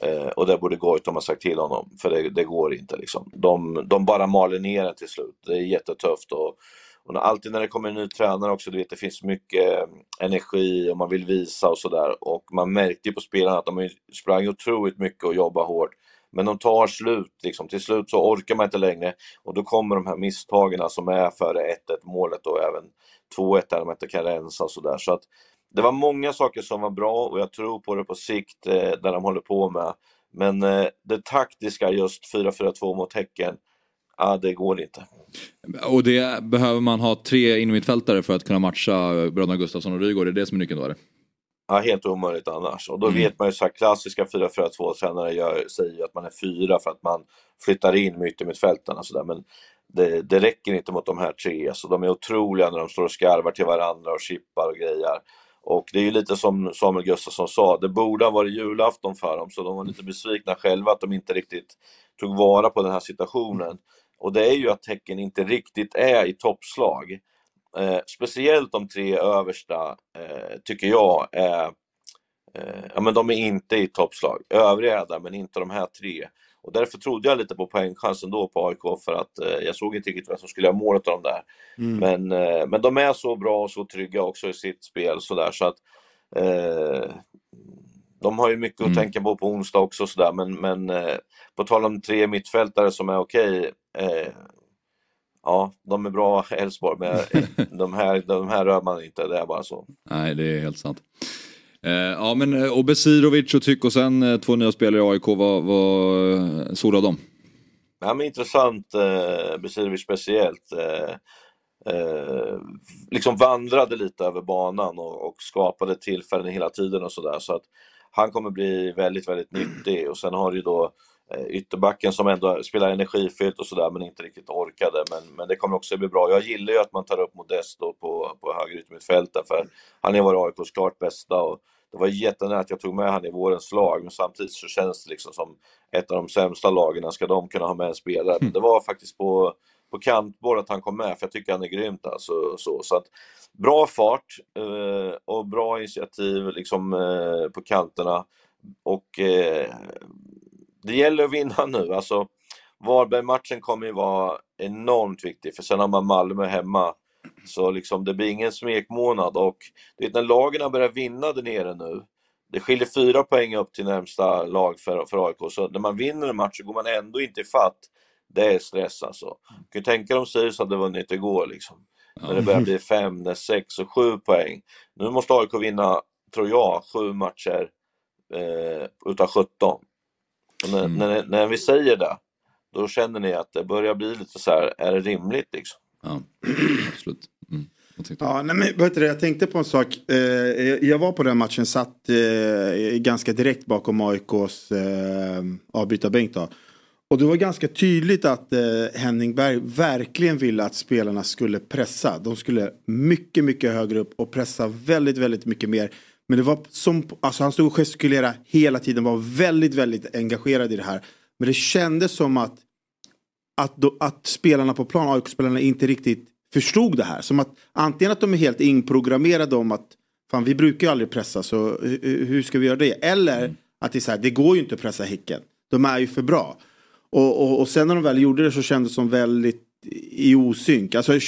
Eh, och det borde Goitom ha sagt till honom, för det, det går inte. Liksom. De, de bara maler ner en till slut. Det är jättetufft. Och, och när, alltid när det kommer en ny tränare också, du vet, det finns mycket eh, energi och man vill visa och sådär. Och man märkte ju på spelarna att de sprang otroligt mycket och jobbade hårt. Men de tar slut, liksom. till slut så orkar man inte längre och då kommer de här misstagen som är före 1-1 målet och även 2-1 där de inte kan rensa och sådär. Så att det var många saker som var bra och jag tror på det på sikt eh, där de håller på med. Men eh, det taktiska just 4-4-2 mot Häcken, ja det går inte. Och det behöver man ha tre innermittfältare för att kunna matcha bröderna Gustafsson och Rygaard, det är det som är nyckeln då eller? Ja, helt omöjligt annars. Och då Mm. vet man ju så här klassiska 4-4-2 tränare gör, säger att man är fyra för att man flyttar in med yttermittfältarna sådär. Men det, det räcker inte mot de här tre. Så de är otroliga när de står och skarvar till varandra och chippar och grejer. Och det är ju lite som Samuel Gustafsson sa, det borde ha varit julafton för dem. Så de var lite besvikna själva att de inte riktigt tog vara på den här situationen. Och det är ju att Häcken inte riktigt är i toppslag. Eh, speciellt de tre översta eh, tycker jag är eh, ja, men de är inte i toppslag. Övriga är där, men inte de här tre. Och därför trodde jag lite på poängchansen då på AIK för att eh, jag såg inte riktigt vem som skulle göra målet av dem där. Men, eh, men de är så bra och så trygga också i sitt spel så där så att eh, de har ju mycket att Mm. tänka på på onsdag också så där men, men eh, på tal om tre mittfältare som är okej eh, Ja, de är bra Elfsborg men de här, de här rör man inte, det är bara så. Nej, det är helt sant. Eh, ja, men eh, och Besirovic och Tykosen, eh, två nya spelare i AIK, vad, vad såg du av dem? Ja, men intressant, eh, Besirovic speciellt. Eh, eh, liksom vandrade lite över banan och, och skapade tillfällen hela tiden och sådär. Så att han kommer bli väldigt, väldigt nyttig. Och sen har du ju då eh, ytterbacken som ändå spelar energifyllt och sådär men inte riktigt orkade. Men, men det kommer också bli bra. Jag gillar ju att man tar upp Modesto på, på höger yttermittfältet för han har varit AIKs klart bästa och det var jättenära att jag tog med han i vårens lag men samtidigt så känns det liksom som ett av de sämsta lagen. Ska de kunna ha med en spelare? Men det var faktiskt på på kantboll att han kom med, för jag tycker han är grymt. Alltså, så, så att, bra fart eh, och bra initiativ liksom, eh, på kanterna. Och eh, det gäller att vinna nu. Alltså, Varberg-matchen kommer ju vara enormt viktig, för sen har man Malmö hemma. Så liksom, det blir ingen smekmånad och det när lagen börjar vinna där nere nu, det skiljer fyra poäng upp till närmsta lag för, för AIK, så när man vinner en match så går man ändå inte i fatt det är stress alltså. Du kan ju tänka om Sirius hade vunnit igår liksom. När det börjar bli fem, sex och sju poäng. Nu måste AIK vinna, tror jag, sju matcher eh, utav 17. Och när, mm. när, när vi säger det, då känner ni att det börjar bli lite så här, är det rimligt liksom? Ja, absolut. Mm. Ja, nej, men, vet du, jag tänkte på en sak. Eh, jag var på den matchen, satt eh, ganska direkt bakom AIKs eh, avbytarbänk. Då. Och det var ganska tydligt att eh, Henning Berg verkligen ville att spelarna skulle pressa. De skulle mycket, mycket högre upp och pressa väldigt, väldigt mycket mer. Men det var som, alltså han stod och gestikulerade hela tiden, var väldigt, väldigt engagerad i det här. Men det kändes som att, att, då, att spelarna på plan, AIK-spelarna, inte riktigt förstod det här. Som att antingen att de är helt inprogrammerade om att fan vi brukar ju aldrig pressa så hur ska vi göra det? Eller mm. att det är så här, det går ju inte att pressa Häcken. De är ju för bra. Och, och, och sen när de väl gjorde det så kändes som väldigt i osynk. Alltså,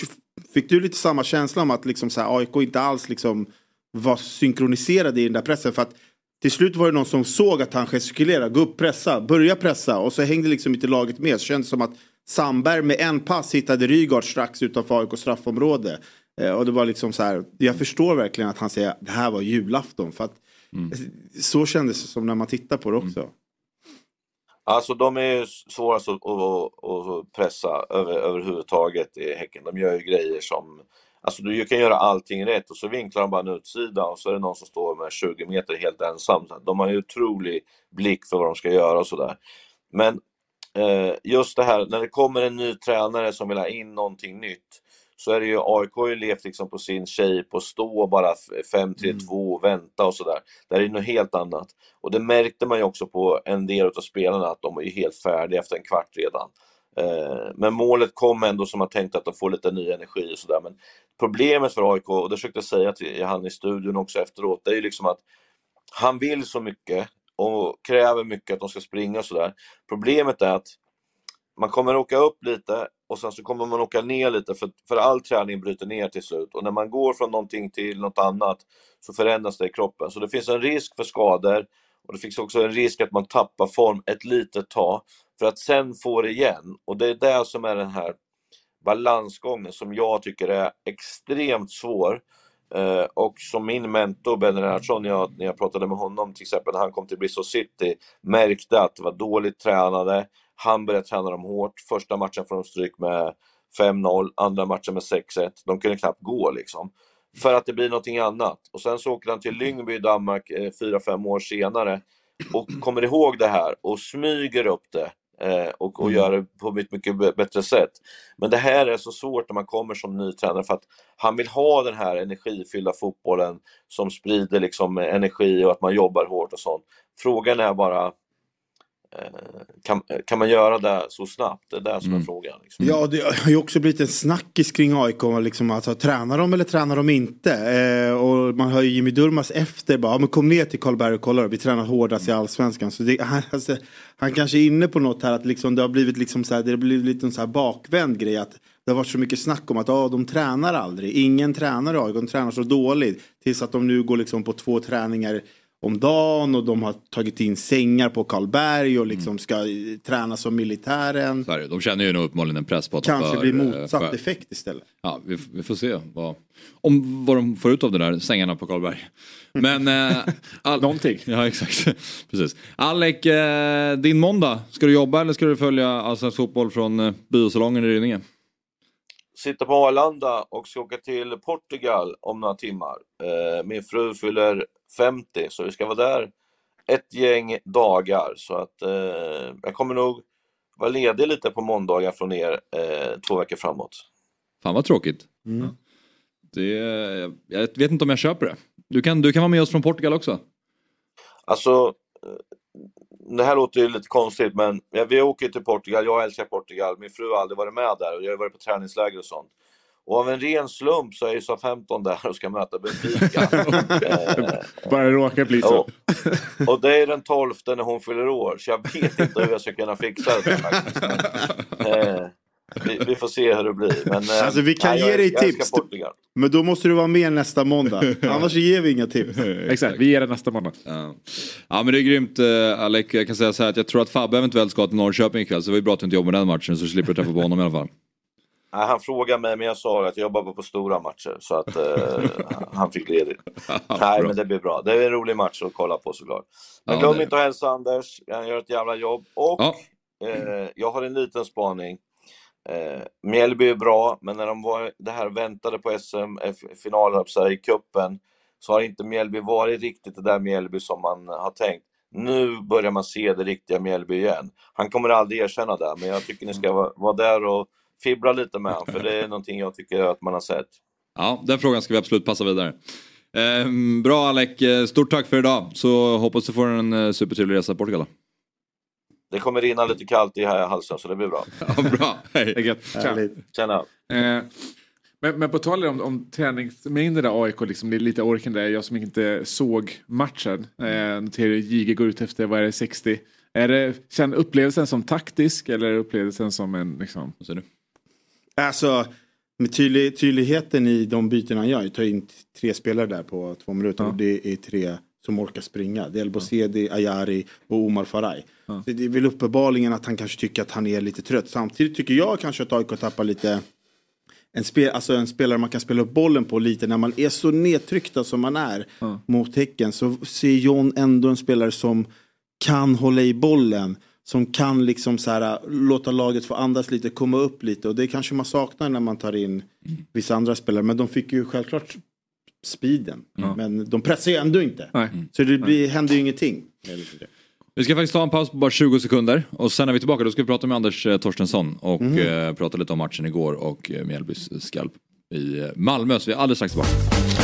fick du lite samma känsla om att liksom så här, AIK inte alls liksom var synkroniserade i den där pressen? För att till slut var det någon som såg att han gestikulerade, gå upp, pressa, börja pressa och så hängde liksom inte laget med. Så kändes det som att Sandberg med en pass hittade Rygaard strax utanför AIKs straffområde. Eh, och det var liksom så här, jag förstår verkligen att han säger att det här var julafton. För att mm. Så kändes det som när man tittar på det också. Mm. Alltså de är svårast att, att, att pressa över, överhuvudtaget i Häcken. De gör ju grejer som Alltså du kan göra allting rätt och så vinklar de bara en utsida och så är det någon som står med 20 meter helt ensam. De har ju otrolig blick för vad de ska göra och sådär. Men eh, just det här när det kommer en ny tränare som vill ha in någonting nytt så är det ju, AIK har ju levt liksom på sin shape och stå bara 5-3-2 mm. och vänta och sådär. Det här är något helt annat. Och det märkte man ju också på en del av spelarna att de ju helt färdiga efter en kvart redan. Eh, men målet kom ändå som man tänkte att de får lite ny energi och sådär. Men problemet för AIK, och det försökte jag säga till han i studion också efteråt, det är ju liksom att han vill så mycket och kräver mycket att de ska springa och sådär. Problemet är att man kommer åka upp lite och sen så kommer man åka ner lite för, för all träning bryter ner till slut och när man går från någonting till något annat så förändras det i kroppen. Så det finns en risk för skador och det finns också en risk att man tappar form ett litet tag för att sen få det igen. Och det är det som är den här balansgången som jag tycker är extremt svår. Eh, och som min mentor Ben Lennartsson, när jag, när jag pratade med honom till exempel när han kom till Bristol City, märkte att det var dåligt tränade, han började träna dem hårt. Första matchen får de stryk med 5-0, andra matchen med 6-1. De kunde knappt gå liksom. För att det blir någonting annat. Och sen så åker han till Lyngby i Danmark eh, 4-5 år senare och kommer ihåg det här och smyger upp det och, och mm. gör det på ett mycket bättre sätt. Men det här är så svårt när man kommer som ny tränare för att han vill ha den här energifyllda fotbollen som sprider liksom energi och att man jobbar hårt och sånt. Frågan är bara Eh, kan, kan man göra det så snabbt? Det är det som är mm. frågan. Liksom. Ja, det har ju också blivit en snackis kring AIK. Liksom, alltså, tränar de eller tränar de inte? Eh, och man hör ju Jimmy Durmas efter bara, men kom ner till Karlberg och kolla vi tränar hårdast i allsvenskan. Så det, han, alltså, han kanske är inne på något här att liksom, det har blivit liksom så här, det har blivit lite en så här bakvänd grej. Att det har varit så mycket snack om att ah, de tränar aldrig. Ingen tränar i AIK, de tränar så dåligt. Tills att de nu går liksom på två träningar om dagen och de har tagit in sängar på Karlberg och liksom ska träna som militären. Sorry, de känner ju nog uppenbarligen en press på att Kanske blir motsatt för... effekt istället. Ja, vi, vi, får se vad, om, vad de får ut av det där sängarna på Karlberg. Men... Eh, all... Någonting. Ja, exakt. Precis. Alec, eh, din måndag, ska du jobba eller ska du följa allsvensk fotboll från eh, biosalongen i Rynninge? sitter på Arlanda och ska åka till Portugal om några timmar. Eh, min fru fyller 50 så vi ska vara där ett gäng dagar så att eh, jag kommer nog vara ledig lite på måndagar från er eh, två veckor framåt. Fan vad tråkigt. Mm. Det, jag vet inte om jag köper det. Du kan, du kan vara med oss från Portugal också. Alltså, eh, det här låter ju lite konstigt men vi åker till Portugal, jag älskar Portugal, min fru har aldrig varit med där och jag har varit på träningsläger och sånt. Och av en ren slump så är ju SA-15 där och ska möta Benfica. eh, Bara råkar bli så. och, och det är den 12 när hon fyller år, så jag vet inte hur jag ska kunna fixa det. faktiskt. Eh, vi, vi får se hur det blir. Men, eh, Alltså, vi kan nej, ge jag, dig tips. Portugal. Men då måste du vara med nästa måndag. Annars ger vi inga tips. Exakt, vi ger det nästa måndag. Ja. ja men det är grymt uh, Alec. Jag kan säga så här att jag tror att Fabbe eventuellt ska till Norrköping ikväll så det var ju bra att du inte jobbar med den matchen så slipper du träffa på honom i alla fall. Nej, han frågade mig, men jag sa att jag jobbar på stora matcher, så att eh, han fick ledigt. Nej, men det blir bra. Det är en rolig match att kolla på såklart. Men Ja, glöm det- inte att hälsa Anders, han gör ett jävla jobb. Och Ja. eh, jag har en liten spaning. Eh, Mjällby är bra, men när de var det här väntade på SM-finalen i cupen så har inte Mjällby varit riktigt det där Mjällby som man har tänkt. Nu börjar man se det riktiga Mjällby igen. Han kommer aldrig erkänna det, men jag tycker ni ska vara, vara där och fibbla lite med honom, för det är någonting jag tycker att man har sett. Ja, den frågan ska vi absolut passa vidare. Ehm, bra Alec, Eh, stort tack för idag. Så hoppas du får en uh, supertrevlig resa till Portugal. då. Det kommer rinna lite kallt i här halsen, så det blir bra. Ja, bra. Hej. Tjena! Eh, men, men på tal om, om träningsmängder där AIK, liksom, det är lite orken där. Jag som inte såg matchen. Eh, noterar att JG går ut efter, vad är det, 60. Är det, känner upplevelsen som taktisk eller upplevelsen som en liksom... Vad säger du? Alltså, med tydlig, tydligheten i de byten han gör. Jag tar in tre spelare där på två minuter. Ja. Och det är tre som orkar springa. Det är El Bosedi, Ayari och Omar Faraj. Så det är väl uppenbarligen att han kanske tycker att han är lite trött. Samtidigt tycker jag kanske att AIK tappar lite en, spel, alltså en spelare man kan spela upp bollen på lite när man är så nedtryckta som man är mot Häcken så ser John ändå en spelare som kan hålla i bollen. Som kan liksom så här, låta laget få andas lite, komma upp lite. Och det kanske man saknar när man tar in vissa andra spelare. Men de fick ju självklart speeden. Men de pressar ju ändå inte. Nej. Så det blir, händer ju ingenting. Vi ska faktiskt ta en paus på bara 20 sekunder och sen när vi är tillbaka då ska vi prata med Anders eh, Torstensson och eh, prata lite om matchen igår och Mjällbys skalp i Malmö. Så vi är alldeles strax tillbaka.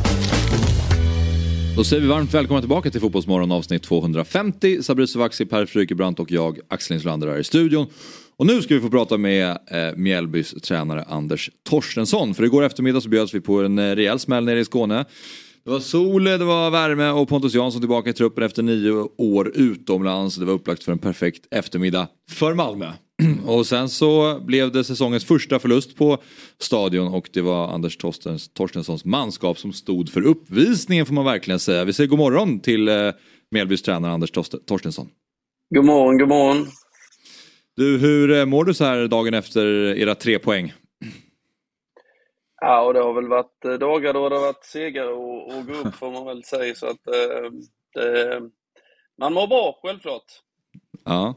Då säger vi varmt välkomna tillbaka till Fotbollsmorgon avsnitt 250. Sabri Sovaksi, Per Frykebrant och jag, Axel Insulander här i studion. Och nu ska vi få prata med eh, Mjällbys tränare Anders Torstensson. För igår eftermiddag så bjöds vi på en eh, rejäl smäll nere i Skåne. Det var sol, det var värme och Pontus Jansson tillbaka i truppen efter nio år utomlands. Det var upplagt för en perfekt eftermiddag för Malmö. Och sen så blev det säsongens första förlust på stadion och det var Anders Torstens, Torstenssons manskap som stod för uppvisningen får man verkligen säga. Vi säger god morgon till eh, Mjällbys tränare Anders Torst- Torstensson. God morgon, god morgon. Du, hur eh, mår du så här dagen efter era tre poäng? Ja, och det har väl varit eh, dagar då det har varit segare och, och gå upp får man väl säga. Så att, eh, det, man mår bra, självklart. Ja.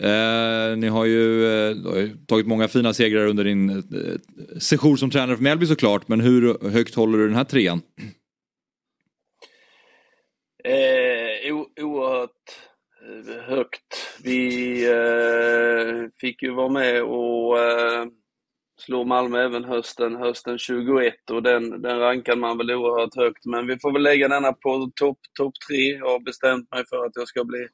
Eh, ni har ju, eh, har ju tagit många fina segrar under din eh, session som tränare för Mjällby såklart. Men hur högt håller du den här trean? Eh, o, oerhört eh, högt. Vi eh, fick ju vara med och eh, slå Malmö även hösten, hösten 21 och den, den rankar man väl oerhört högt. Men vi får väl lägga denna på topp top tre. Jag har bestämt mig för att jag ska bli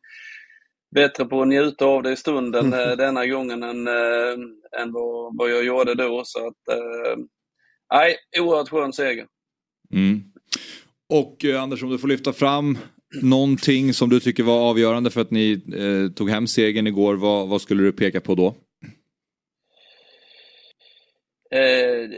bättre på att njuta av det i stunden eh, denna gången än, eh, än vad, vad jag gjorde då. Så att, nej, oerhört skön seger. Mm. Och Anders, om du får lyfta fram någonting som du tycker var avgörande för att ni eh, tog hem segern igår. Vad, vad skulle du peka på då? Eh,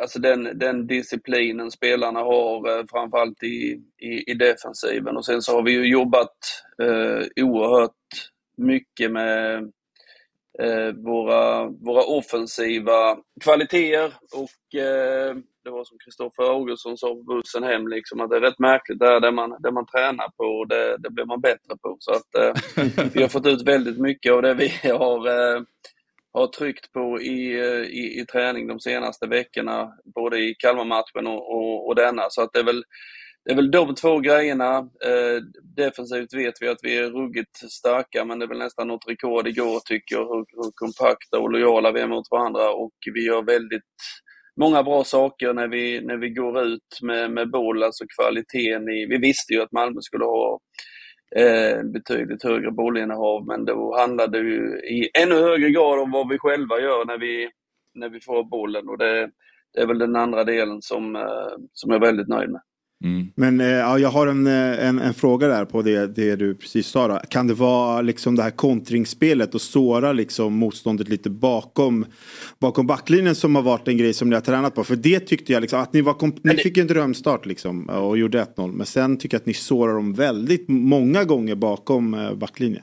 alltså den, den disciplinen spelarna har, eh, framförallt i, i, i defensiven. Och sen så har vi ju jobbat eh, oerhört mycket med eh, våra, våra offensiva kvaliteter och eh, det var som Kristoffer Augustsson sa på bussen hem, liksom, att det är rätt märkligt. Det här. det man, det man tränar på och det, det blir man bättre på. Så att eh, vi har fått ut väldigt mycket av det vi har, eh, har tryckt på i, eh, i, i träning de senaste veckorna, både i Kalmarmatchen och, och, och denna. Så att det är väl det är väl de två grejerna. Eh, defensivt vet vi att vi är ruggigt starka, men det är väl nästan något rekord igår tycker jag, hur, hur kompakta och lojala vi är mot varandra och vi gör väldigt många bra saker när vi, när vi går ut med, med boll, alltså kvaliteten i... Vi visste ju att Malmö skulle ha eh, betydligt högre bollinnehav, men då handlar det ju i ännu högre grad om vad vi själva gör när vi, när vi får bollen och det, det är väl den andra delen som, eh, som jag är väldigt nöjd med. Mm. Men eh, ja, jag har en, eh, en, en, fråga där på det, det du precis sa. Då. Kan det vara liksom det här kontringsspelet och såra liksom motståndet lite bakom, bakom backlinjen som har varit en grej som ni har tränat på? För det tyckte jag liksom, att ni, var ni fick en drömstart liksom och gjorde 1-0. Men sen tycker jag att ni sårar dem väldigt många gånger bakom eh, backlinjen.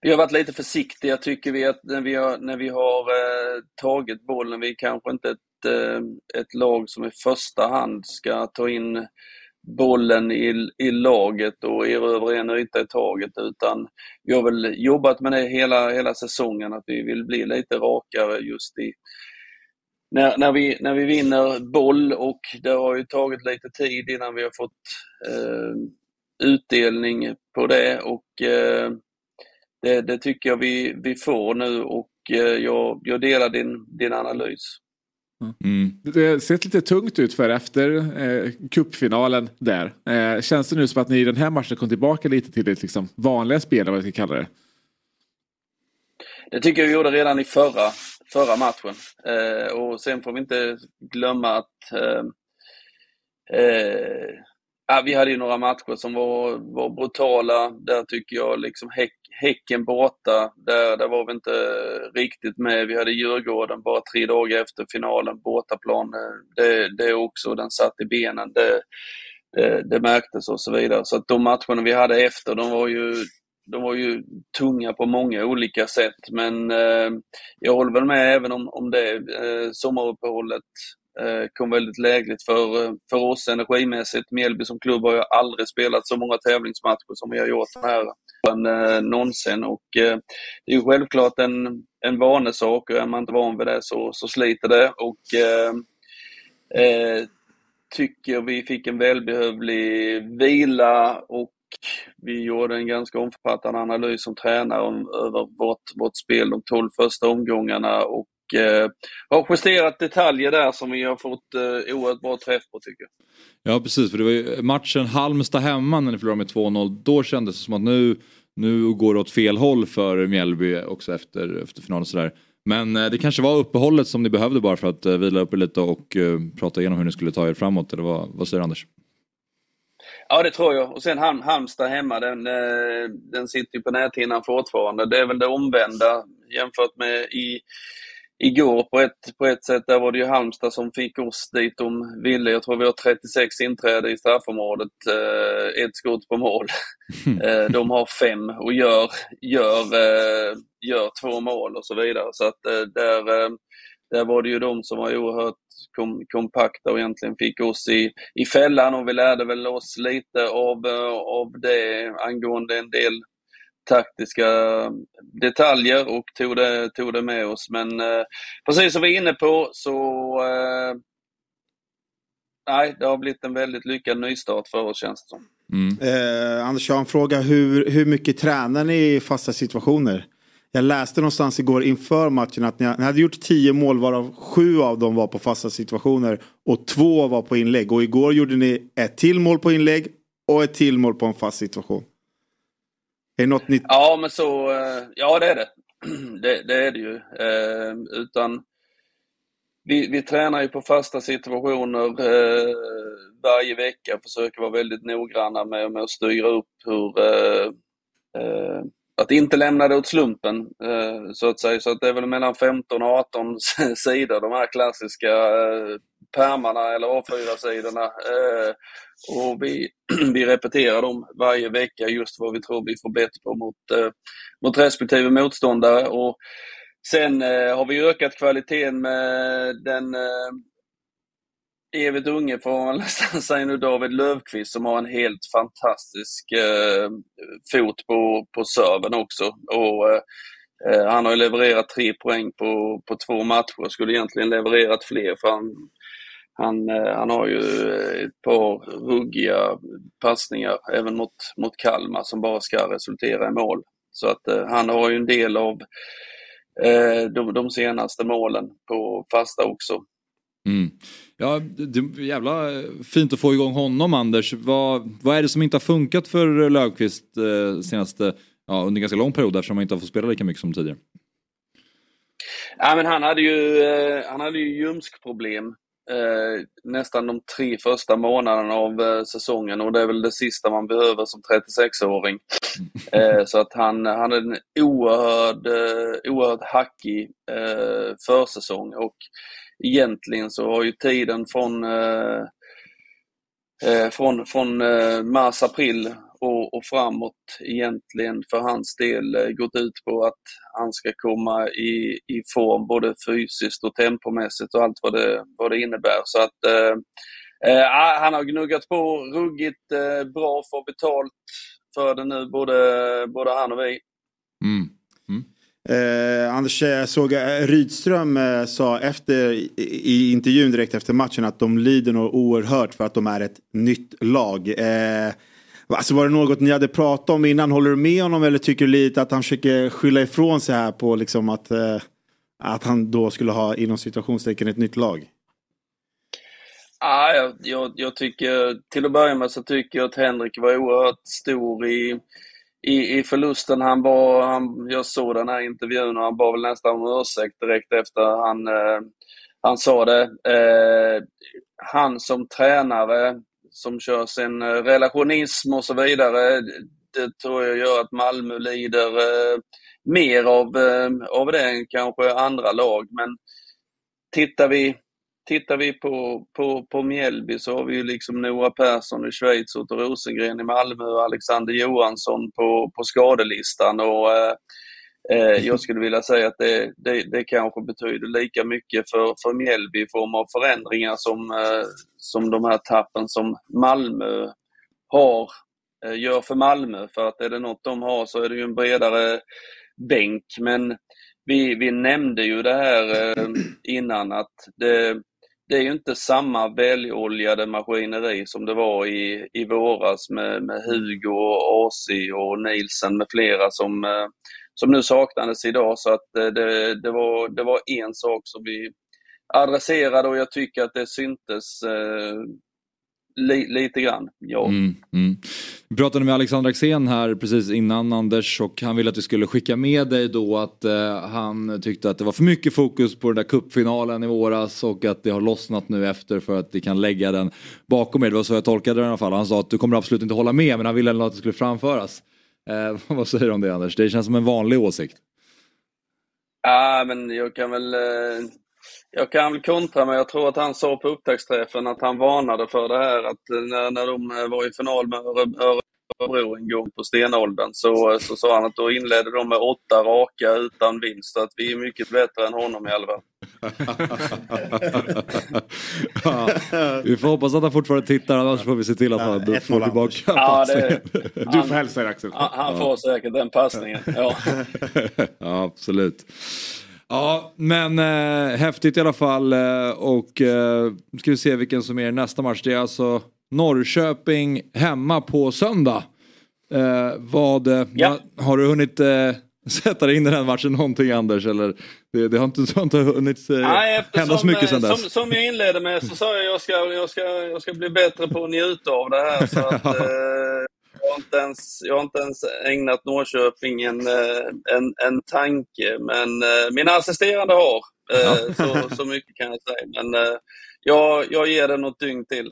Vi har varit lite försiktiga tycker vi att när vi har, när vi har eh, tagit bollen. Vi är kanske inte ett, eh, ett lag som i första hand ska ta in bollen i, i laget och erövra en yta i taget utan vi har väl jobbat med det hela, hela säsongen att vi vill bli lite rakare just i när, när, vi, när vi vinner boll och det har ju tagit lite tid innan vi har fått eh, utdelning på det och eh, det, det, tycker jag vi, vi får nu och eh, jag, jag delar din, din analys. Mm. Det har sett lite tungt ut för efter eh, kuppfinalen där. Eh, känns det nu som att ni i den här matchen kom tillbaka lite till det liksom, vanliga spelet, vad vi ska kalla det? Det tycker jag vi gjorde redan i förra, förra matchen. Eh, och sen får vi inte glömma att eh, eh Ja, vi hade ju några matcher som var, var brutala. Där tycker jag liksom häck, Häcken borta, där, där var vi inte riktigt med. Vi hade Djurgården bara tre dagar efter finalen, bortaplan. Det, det också, den satt i benen. Det, det, det märktes och så vidare. Så att de matcherna vi hade efter, de var ju de var ju tunga på många olika sätt men eh, jag håller väl med även om, om det. Eh, sommaruppehållet Eh, kom väldigt lägligt för, eh, för oss energimässigt. Mjällby som klubb har ju aldrig spelat så många tävlingsmatcher som vi har gjort här eh, någonsin. Och, eh, det är ju självklart en, en vanesak och är man inte van vid det så, så sliter det. Och, eh, eh, tycker vi fick en välbehövlig vila och vi gjorde en ganska omfattande analys som tränare om, över vårt, vårt spel de 12 första omgångarna och eh, har justerat detaljer där som vi har fått eh, oerhört bra träff på tycker jag. Ja precis, för det var ju matchen Halmstad hemma när ni förlorade med 2-0. Då kändes det som att nu, nu går det åt fel håll för Mjällby också efter, efter finalen och sådär. Men eh, det kanske var uppehållet som ni behövde bara för att eh, vila upp er lite och eh, prata igenom hur ni skulle ta er framåt. Eller vad, vad säger Anders? Ja, det tror jag. Och sen Halm, Halmstad hemma, den, eh, den sitter ju på näthinnan fortfarande. Det är väl det omvända jämfört med i igår på ett, på ett sätt. Där var det ju Halmstad som fick oss dit de ville. Jag tror vi har 36 inträde i straffområdet, eh, ett skott på mål. eh, de har fem och gör, gör, eh, gör två mål och så vidare. Så att där, där var det ju de som var oerhört kom, kompakta och egentligen fick oss i, i fällan och vi lärde väl oss lite av, av det angående en del taktiska detaljer och tog det, tog det med oss. Men eh, precis som vi är inne på så eh, nej, det har blivit en väldigt lyckad nystart för oss känns det som. Mm. Eh, Anders, jag har en fråga. Hur, hur mycket tränar ni i fasta situationer? Jag läste någonstans igår inför matchen att ni, ni hade gjort tio mål varav sju av dem var på fasta situationer och två var på inlägg. Och igår gjorde ni ett till mål på inlägg och ett till mål på en fast situation. Är det något nytt? Ja, men så, eh, ja det är det. Det, det är det ju. Eh, utan vi, vi tränar ju på fasta situationer eh, varje vecka, försöker vara väldigt noggranna med, med att styra upp hur, eh, eh att inte lämna det åt slumpen eh, så att säga. Så att det är väl mellan 15 och 18 sidor, de här klassiska eh, pärmarna eller A4-sidorna. Eh, och vi, vi repeterar dem varje vecka just vad vi tror vi får bättre på mot, eh, mot respektive motståndare. Och sen eh, har vi ökat kvaliteten med den eh, evigt unge får man nästan säga nu, David Löfqvist som har en helt fantastisk eh, fot på, på serven också. Och, eh, han har ju levererat tre poäng på, på två matcher, skulle egentligen levererat fler för han, han, eh, han har ju ett par ruggiga passningar även mot, mot Kalmar som bara ska resultera i mål. Så att eh, han har ju en del av eh, de, de senaste målen på fasta också. Mm. Ja, det är jävla fint att få igång honom Anders. Vad, vad är det som inte har funkat för Löfqvist eh, senaste, ja, under en ganska lång period eftersom han inte har fått spela lika mycket som tidigare? Ja, men han hade ju, eh, han hade ju ljumskproblem eh, nästan de tre första månaderna av eh, säsongen och det är väl det sista man behöver som 36-åring. Eh, så att han, han hade en oerhörd, eh, oerhört hackig eh, försäsong och egentligen så har ju tiden från, eh, eh, från, från eh, mars, april och, och, framåt egentligen för hans del eh, gått ut på att han ska komma i, i form både fysiskt och tempomässigt och allt vad det, vad det innebär. Så att eh, eh han har gnuggat på ruggigt eh, bra, får betalt för det nu, både, både han och vi. Mm. Eh, Anders, jag såg eh, Rydström eh, sa efter, i, i, intervjun direkt efter matchen att de lider nog oerhört för att de är ett nytt lag. Eh, alltså var det något ni hade pratat om innan? Håller du med honom eller tycker du lite att han försöker skylla ifrån sig här på liksom att, eh, att han då skulle ha inom situationstecken ett nytt lag? Ah, jag, jag, jag tycker, till att börja med så tycker jag att Henrik var oerhört stor i i, i förlusten. Han var, han, jag såg den här intervjun och han bad väl nästan om ursäkt direkt efter han, eh, han sa det. Eh, han som tränare som kör sin eh, relationism och så vidare, det tror jag gör att Malmö lider eh, mer av, eh, av det än kanske andra lag. Men tittar vi tittar vi på, på, på Mjällby så har vi ju liksom Noah Persson i Schweiz, Otto Rosengren i Malmö och Alexander Johansson på, på skadelistan. Och, eh, jag skulle vilja säga att det, det, det kanske betyder lika mycket för, för Mjällby i form av förändringar som, eh, som de här tappen som Malmö har, eh, gör för Malmö. För att är det något de har så är det ju en bredare bänk. Men vi, vi nämnde ju det här eh, innan att det, det är ju inte samma väloljade maskineri som det var i, i våras med, med Hugo, och AC och Nielsen med flera som, eh, som nu saknades idag. Så att det, det, var, det var en sak som vi adresserade och jag tycker att det syntes eh, Li, lite grann, ja. Mm, mm. Vi pratade med Alexander Axén här precis innan Anders och han ville att vi skulle skicka med dig då att eh, han tyckte att det var för mycket fokus på den där kuppfinalen i våras och att det har lossnat nu efter för att vi kan lägga den bakom er. Det var så jag tolkade det i alla fall. Han sa att du kommer absolut inte hålla med men han ville ändå att det skulle framföras. Eh, vad säger du om det Anders? Det känns som en vanlig åsikt. Ja men jag kan väl eh jag kan väl kontra men jag tror att han sa på upptaktsträffen att han varnade för det här att när, när de var i final med Örebro en gång på stenåldern så, så sa han att då inledde de med åtta raka utan vinst. Så att vi är mycket bättre än honom i alla fall. ja, vi får hoppas att han fortfarande tittar annars får vi se till att han ja, får tillbaka ja, det, Du får hälsa dig Axel. Han, han får säkert den passningen. Ja. ja, absolut. Ja, men eh, häftigt i alla fall. Eh, och eh, ska vi se vilken som är nästa match. Det är alltså Norrköping hemma på söndag. Eh, vad, eh, ja. vad, har du hunnit eh, sätta dig in i den matchen någonting Anders? Eller det, det har inte, det har inte hunnit eh, Nej, hända så mycket sedan dess? Som, som jag inledde med så sa jag att jag ska, jag, ska, jag ska bli bättre på att njuta av det här. Så att, jag har inte ens, jag har inte ens ägnat Norrköping en, eh, en, en tanke, men eh, mina assisterande har. Eh, ja. så, så mycket kan jag säga. Men jag, jag ger det något dygn till.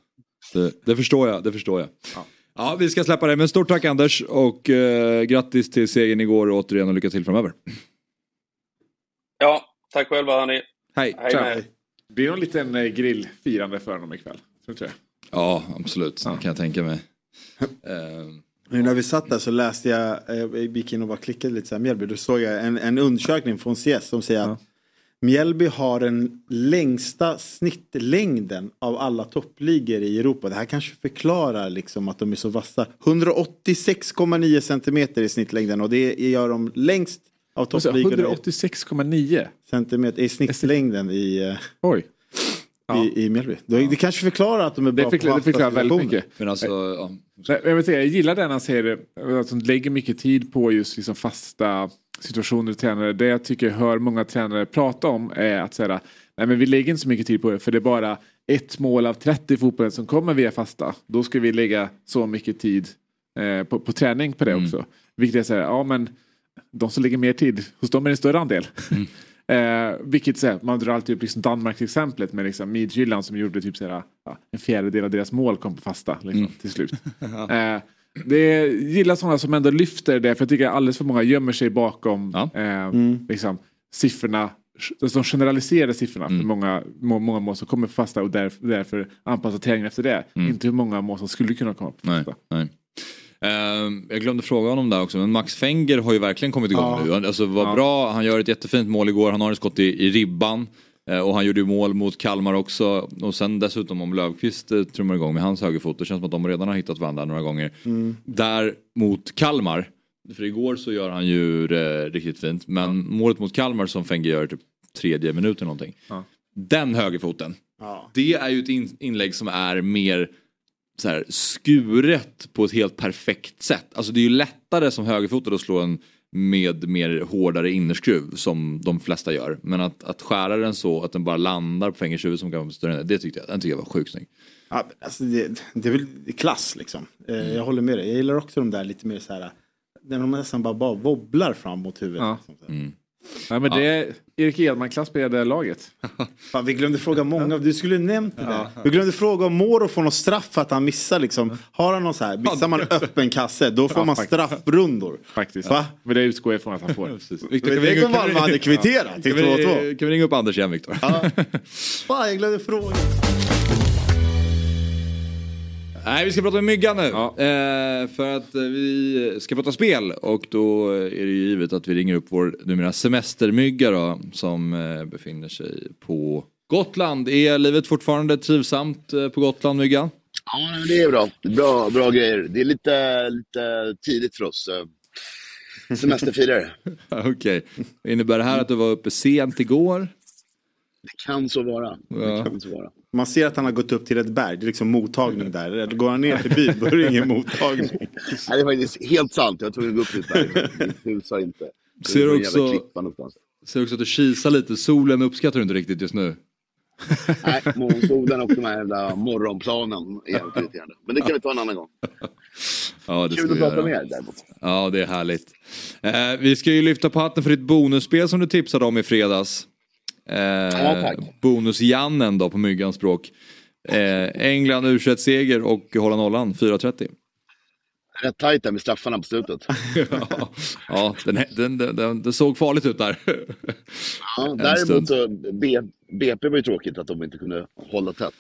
Det, det förstår jag. Det förstår jag. Ja. Ja, vi ska släppa det. Men stort tack Anders och eh, grattis till segern igår återigen och lycka till framöver. Ja, tack själva hörni. Hej. Hej er. Det blir någon liten eh, grillfirande för honom ikväll. Tror det? Ja, absolut. Det kan jag tänka mig. Eh, Nu när vi satt där så läste jag, eh, jag gick in och bara klickade lite så här Mjällby. Då såg jag en, en undersökning från CS som säger att Mjällby har den längsta snittlängden av alla toppligor i Europa. Det här kanske förklarar liksom att de är så vassa. 186,9 centimeter i snittlängden och det gör de längst av toppligorna. 186,9. Centimeter i snittlängden i, eh, Oj. i, i Mjällby. Det, det kanske förklarar att de är bra Det förklarar, det förklarar väldigt mycket. men alltså, ja. Jag, vill säga, jag gillar den han säger, att de lägger mycket tid på just liksom fasta situationer och tränare. Det jag tycker jag hör många tränare prata om är att säga Nej men vi lägger inte så mycket tid på det för det är bara ett mål av 30 i fotbollen som kommer via fasta. Då ska vi lägga så mycket tid eh, på, på träning på det också. Vilket är så här, ja men de som lägger mer tid, hos dem är det en större andel. eh, vilket så här, man drar alltid upp liksom Danmark-exemplet med liksom Midtjylland som gjorde typ så här, ja, en fjärdedel av deras mål kom på fasta liksom, till slut. eh, det är, gillar sådana som ändå lyfter det för jag tycker alldeles för många gömmer sig bakom eh, liksom, siffrorna de generaliserade siffrorna för många, må, många mål som kommer på fasta och därför, därför anpassar träningen efter det. Inte hur många mål som skulle kunna komma på Nej, fasta. nej. Ehm, jag glömde fråga honom där också, men Max Fenger har ju verkligen kommit igång nu. Han- Alltså var Ja. bra, han gör ett jättefint mål igår, han har ett skott i, i ribban. Eh, och han gjorde ju mål mot Kalmar också. Och sen dessutom om Löfqvist eh, trummar igång med hans högerfot. Det känns som att de redan har hittat varandra några gånger. Där mot Kalmar, för igår så gör han ju det riktigt fint. Men målet mot Kalmar som Fenger gör typ tredje minuten någonting. Ja. Den högerfoten. Ja. Det är ju ett in- inlägg som är mer så här, skuret på ett helt perfekt sätt. Alltså det är ju lättare som högerfotad att slå en med mer hårdare innerskruv som de flesta gör. Men att, att skära den så att den bara landar på Fengers huvud som kan vara större det, tyckte jag, den tyckte jag var sjukt snygg. Ja, alltså det, det är väl klass liksom. Eh, Jag håller med dig. Jag gillar också de där lite mer så här. När de nästan bara, bara wobblar fram mot huvudet. Ja. Liksom. Ja, men det är Erik Edman-klass på det laget. Fan, vi glömde fråga många. Du skulle nämnt det där. Vi glömde fråga om Moro får någon straff för att han missar liksom. Har han någon så här, missar man öppen kasse då får Ja, man straffrundor. Faktiskt. Va? Men det utgår jag från att han får. Victor, Men det kom Malmö hade kvitterat till Kan vi, 2-2. kan vi ringa upp Anders igen Viktor? Fan, jag glömde fråga. Nej, vi ska prata med Myggan nu. Ja. Eh, för att eh, vi ska prata spel och då är det ju givet att vi ringer upp vår numera semestermygga då, som eh, befinner sig på Gotland. Är livet fortfarande trivsamt eh, på Gotland, Myggan? Ja, det är bra. Bra, bra grejer. Det är lite, lite tidigt för oss. eh, Semesterfirare. Okej. Innebär det här att du var uppe sent igår? Det kan så vara. Ja. Det kan så vara. Man ser att han har gått upp till ett berg. Det är liksom mottagning där. Går han ner till byn då är det ingen mottagning. Nej, det är faktiskt helt sant. Jag tog gå upp. Mitt hus har inte. Det Ser också-. Ser också att du kisar lite. Solen uppskattar du inte riktigt just nu. Nej, månsolen och de här jävla morgonplanen är jävligt irriterande. Men det kan vi ta en annan gång. Ja, det ska Kul att prata med er däremot. Ja, det är härligt. Eh, vi ska ju lyfta på hatten för ditt bonusspel som du tipsade om i fredags. Eh. Bonus-Jannen då på myggans språk. Eh, England u seger och hålla nollan 4.30. Rätt tajt där med straffarna på slutet. ja, ja den, den, den, den, såg farligt ut där. Ja, däremot så B, BP var ju tråkigt att de inte kunde hålla tätt.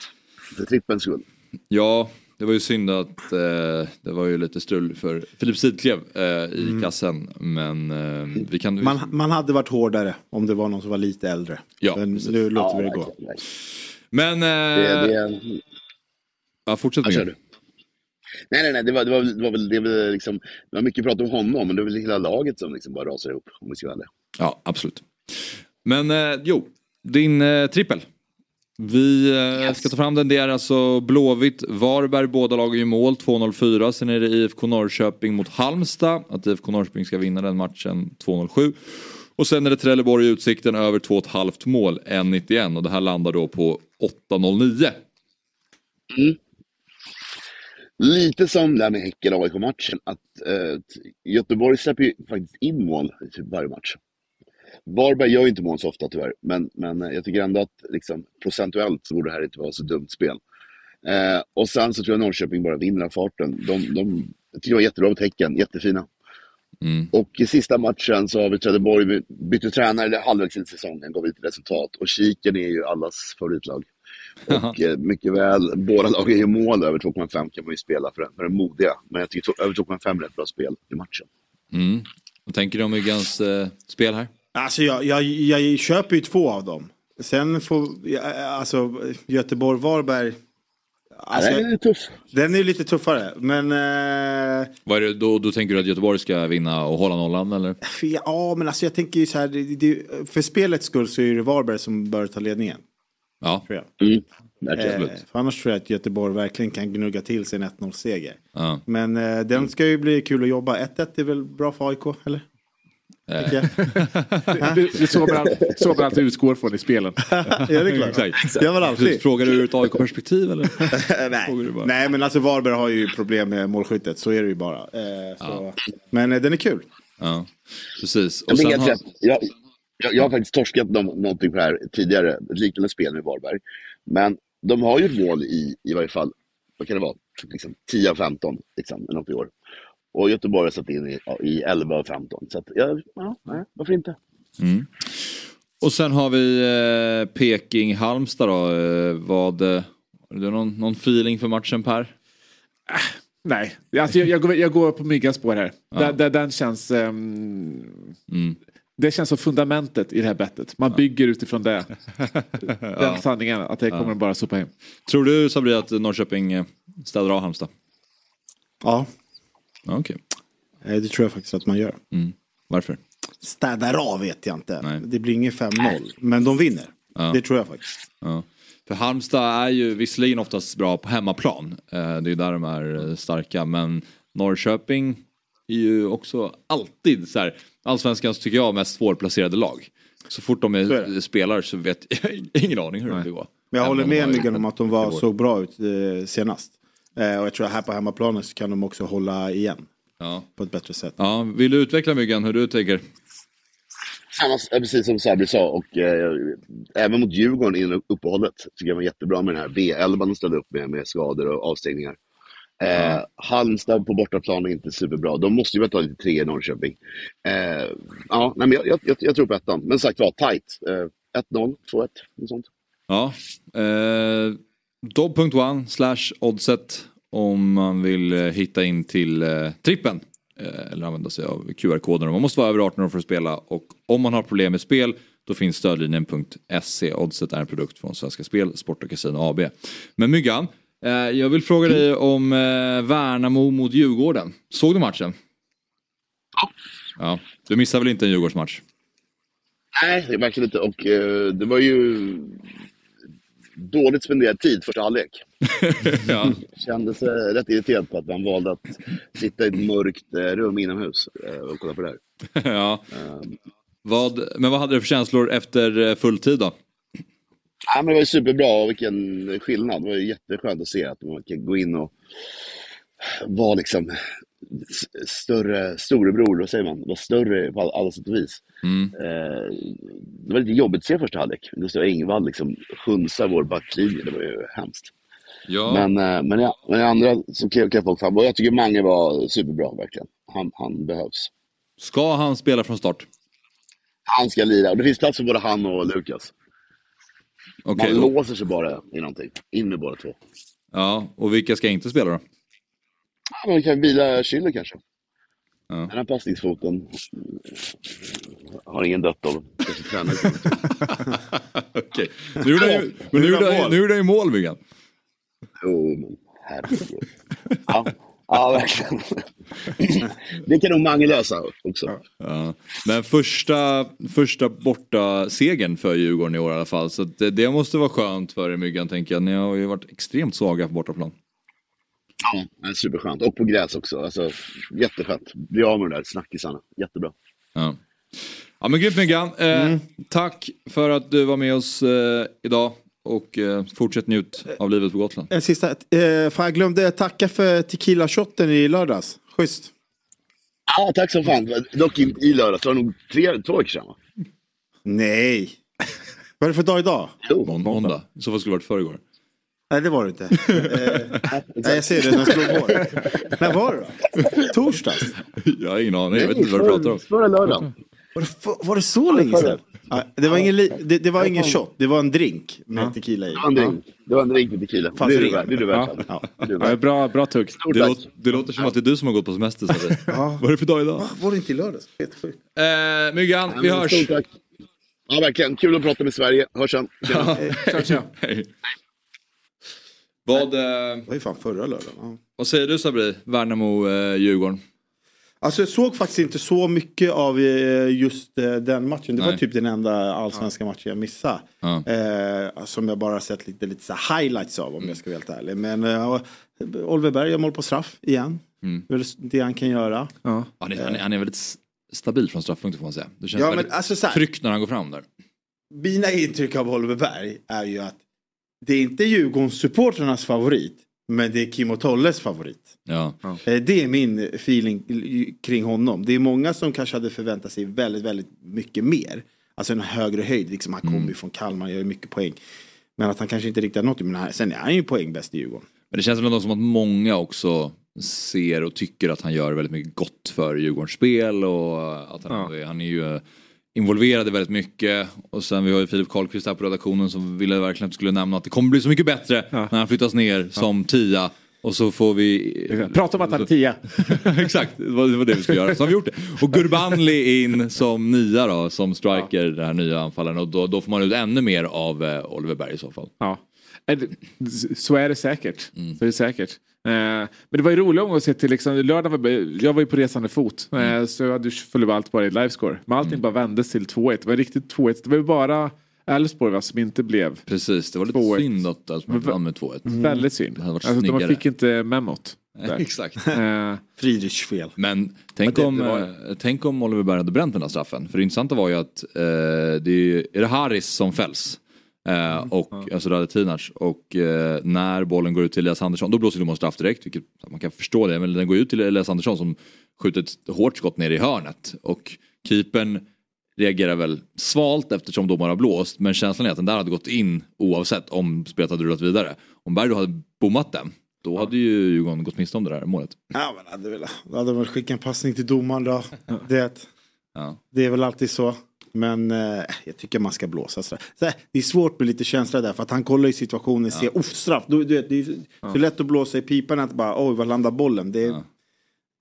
För trippelns skull. ja, det var ju synd att eh, det var ju lite strul för Filip Sidklev eh, i kassen. Men eh, vi kan... Man, man hade varit hårdare om det var någon som var lite äldre. Ja, Men precis. nu låter Ja, vi det gå. verkligen. Men... Det, Eh, det, ja, fortsätt Ja, kör med du. Nej, nej, nej. Det var, det var, det var väl, det var liksom, det var mycket prat om honom, men det var väl hela laget som liksom bara rasar ihop, om vi ska vara. Ja, absolut. Men eh, jo, din eh, trippel. Vi eh, ska ta fram den. Det är alltså Blåvitt, Varberg, båda lagen i mål 2-0-4. Sen är det IFK Norrköping mot Halmstad. Att IFK Norrköping ska vinna den matchen 2-0-7. Och sen är det Trelleborg i Utsikten över 2,5 mål, 1,91. Och det här landar då på 8-0-9. Lite som det här med Häcken-AIK-matchen, att eh, Göteborg släpper ju faktiskt in mål i typ varje match. Varberg gör ju inte mål så ofta tyvärr, men, men eh, jag tycker ändå att liksom, procentuellt så borde det här inte vara så dumt spel. Eh, och sen så tror jag Norrköping bara vinner av farten. De, de, jag tycker det var jättebra tecken, jättefina. Mm. Och i sista matchen så har vi Trelleborg by- bytte tränare halvvägs in i säsongen, gav lite resultat. Och Kiken är ju allas favoritlag. Och eh, mycket väl, båda lagen gör mål över 2,5 kan man ju spela för, för den modiga. Men jag tycker över 2,5 är rätt bra spel i matchen. Mm. Vad tänker du om Myggans eh, spel här? Alltså jag, jag, jag köper ju två av dem. Sen får, alltså Göteborg-Varberg. Alltså, Ja, den är tuff. Den är ju lite tuffare. Men, eh, Vad är det, då, då tänker du att Göteborg ska vinna och hålla nollan eller? för, ja men alltså jag tänker ju så här. Det, det, för spelets skull så är det Varberg som bör ta ledningen. Ja. Tror jag. Mm. Eh, för annars tror jag att Göteborg verkligen kan gnugga till sig en 1-0-seger. Ja. Men eh, den ska ju bli kul att jobba. 1-1 är väl bra för AIK, eller? Eh. Jag. Det, är så man, alltid utgår från i spelen. ja, det är klart. Exakt. Det var alltid. Frågar du ur ett AIK-perspektiv eller? Nej. Frågar du bara. Nej, men alltså Varberg har ju problem med målskyttet. Så är det ju bara. Eh, så. Men eh, den är kul. Ja, precis. Jag, Och helt har... jag, jag, jag har faktiskt torskat någon, någonting på det här tidigare, ett liknande spel med Varberg. Men de har ju ett mål i, i varje fall, vad kan det vara, liksom 10 av 15 liksom, något i år. Och Göteborg har satt in i, ja, i 11 av 15. Så att, ja, ja, nej, varför inte? Mm. Och sen har vi eh, Peking-Halmstad då. Eh, vad, eh, har du någon, någon feeling för matchen Per? Nej, alltså jag, jag, går, jag går på Myggans spår här. Ja. Den, den, den känns... ehm, Mm. Det känns som fundamentet i det här bettet. Man bygger utifrån det. Den sanningen, att det kommer bara sopa hem. Tror du Sabri att Norrköping eh, städar av Halmstad? Ja, Eh, det tror jag faktiskt att man gör. Mm. Varför? Städar av vet jag inte. Nej. Det blir inget 5-0. Men de vinner. Ja. Det tror jag faktiskt. Ja. För Halmstad är ju visserligen oftast bra på hemmaplan. Eh, det är där de är eh, starka. Men Norrköping är ju också alltid så här. Allsvenskans tycker jag mest svårplacerade lag. Så fort de är, Så är det. spelar så vet jag ingen aning hur det kommer gå. Men jag Även håller med Myggan om att de var, såg bra ut eh, senast. Eh, och jag tror att här på hemmaplanen så kan de också hålla igen. Ja. På ett bättre sätt. Ja, vill du utveckla Myggan hur du tänker? Samma, ja, precis som Sabri sa, och eh, även mot Djurgården innan uppehållet tycker jag var jättebra med den här B11 de ställde upp med, med skador och avstängningar. Eh, Halmstad på bortaplan är inte superbra. De måste ju väl ta lite tre i Norrköping. Eh, ja, nej, men jag, jag, jag, jag tror på ettan. Men sagt var, tight. Eh, 1-0, 2-1, något sånt. Ja. Eh, Dobb.one slash oddset om man vill eh, hitta in till eh, trippen. Eh, eller använda sig av QR-koden. Man måste vara över 18 år för att spela och om man har problem med spel då finns stödlinjen.se. Oddset är en produkt från Svenska Spel, Sport och Casino AB. Men Myggan, jag vill fråga dig om Värnamo mot Djurgården. Såg du matchen? Ja. Du missar väl inte en Djurgårdsmatch? Nej, verkligen inte. Och eh, det var ju dåligt spenderad tid första halvlek. ja. Kändes eh, rätt irriterad på att man valde att sitta i ett mörkt eh, rum inomhus eh, och kolla på det här. ja. Vad, men vad hade du för känslor efter eh, fulltid då? Ja, men det var ju superbra och vilken skillnad. Det var ju jätteskönt att se att man kan gå in och vara liksom större, storebror, vad säger man? Vara större på all- alla sätt och vis. Mm. Eh, det var lite jobbigt att se första halvlek. Gustav Engvall liksom hunsar vår backlinje. Det var ju hemskt. Ja. Men, eh, men, ja, men i andra så kan kan folk fram. Och jag tycker Mange var superbra verkligen. Han, han behövs. Ska han spela från start? Han ska lira. Och det finns plats för både han och Lukas. Okej, Man då- låser sig bara i någonting. In med båda två. Ja, och vilka ska inte spela då? Man kan vila Schüller kanske. Ja. Den här passningsfoten har ingen dött av. Okej. Nu gjorde han ju- Men nu gjorde nu gjorde ju mål, Myggan. Jo, men herregud. Ja, ja verkligen. Det kan nog Mange lösa också. Ja. Men första, första borta segern för Djurgården i år i alla fall. Så det, det måste vara skönt för er Myggan tänker jag. Ni har ju varit extremt svaga på bortaplan. Ja, det är superskönt. Och på gräs också. Alltså, jätteskönt. Bli av med de där snackisarna. Jättebra. Ja. Ja men grymt Myggan. Eh, Tack för att du var med oss eh, idag. Och eh, fortsätt njut av livet på Gotland. En sista. Eh, fan, jag glömde tacka för tequila-shotten i lördags. Schysst. Ja, tack som fan. Dock inte i lördags. Det var nog tre, två veckor sedan va? Nej. Vad är det för dag idag? Jo, Måndag. I så fall skulle det varit förrgår. Nej det var det inte. Eh, nej, jag ser det, den slog hål. När var det då? Torsdags? Jag har ingen aning, jag vet inte vad du pratar om. Förra lördagen. Var det, för, var det så länge sedan? Ja, det var ingen, li, det, det var ingen shot, det var en drink med tequila i. Det var en drink. Det var en drink med tequila. Fanns Det är det du värd. Det är du värd. Ja. Det Ja, bra, bra tugg. Det, låter, det låter som att det är du som har gått på semester Sabri. Vad är det för dag idag? Va, var det inte i lördags? Helt sjukt. Eh, Myggan, vi Ja, hörs. stort tack. Ja, verkligen. Kul att prata med Sverige. Hörs sen. Tjena. Tja, tja. Hej. Vad, eh, Det var ju fan förra lördagen. Ja. vad säger du Sabri? Värnamo-Djurgården? Alltså jag såg faktiskt inte så mycket av eh, just eh, den matchen. Det var Nej. typ den enda allsvenska matchen jag missade. Ja. Eh, som jag bara sett lite, lite så highlights av om jag ska vara helt ärlig. Men eh, Oliver Berg gör mål på straff igen. Mm. Det är väl det han kan göra. Ja. Han är, han är, han är väldigt stabil från straffpunkten får man säga. Det känns Ja, men väldigt alltså tryggt när han går fram där. Mina intryck av Oliver Berg är ju att det är inte Djurgårdssupportrarnas favorit. Men det är Kim och Tolles favorit. Ja. Eh, Det är min feeling kring honom. Det är många som kanske hade förväntat sig väldigt, väldigt mycket mer. Alltså en högre höjd. Liksom han kommer ju från Kalmar, gör mycket poäng. Men att han kanske inte riktigt har nått det. Men sen är han ju poängbäst i Djurgården. Men det känns väl ändå som att många också ser och tycker att han gör väldigt mycket gott för Djurgårdens spel och att han, Ja. han är ju eh, involverad i väldigt mycket. Och sen vi har ju Filip Karlqvist här på redaktionen som ville verkligen att vi skulle nämna att det kommer bli så mycket bättre Ja. när han flyttas ner som tia. Och så får vi... Prata om att han är tia. Exakt, det var, det vi skulle göra. Så har vi gjort det. Och Gurbanli in som nia då, som striker, den här nya anfallaren. Och då, då får man ut ännu mer av eh, Oliver Berg i så fall. Ja. Så är det säkert. Mm. Så är det säkert. Eh, Men det var ju roligt att se till, liksom, lördag var, jag var ju på resande fot. eh, Mm. Så jag hade följde allt bara i livescore. Men allting bara vändes till 2-1. Det var riktigt 2-1. Det var ju bara Elfsborg va, som inte blev. Precis, det var lite 2-1. synd att Elfsborg vann med 2-1. Väldigt synd. Det hade varit Alltså, de fick inte memot. Exakt. Eh, Friedrichs fel. Men tänk, det- om, det var- tänk om Oliver Berg hade bränt den där straffen. För det intressanta var ju att eh, det är, är det Haris som fälls. Eh, och, Alltså Radetinac. Och eh, när bollen går ut till Elias Andersson då blåser domaren straff direkt. Vilket man kan förstå det. Men den går ut till Elias Andersson som skjuter ett hårt skott ner i hörnet. Och keepern reagerar väl svalt eftersom domaren har blåst. Men känslan är att den där hade gått in oavsett om spelet hade rullat vidare. Om Berg då hade bommat den. Då hade ju Djurgården gått miste om det där målet. Ja, men hade väl, då hade väl skickat en passning till domaren då. Det, Ja. det är väl alltid så. Men eh, jag tycker man ska blåsa sådär. Så här, det är svårt med lite känsla där för att han kollar i situationen och ser ja. straff. Du, du vet, det är så lätt att blåsa i pipan att bara oj var landar bollen. Det Ja.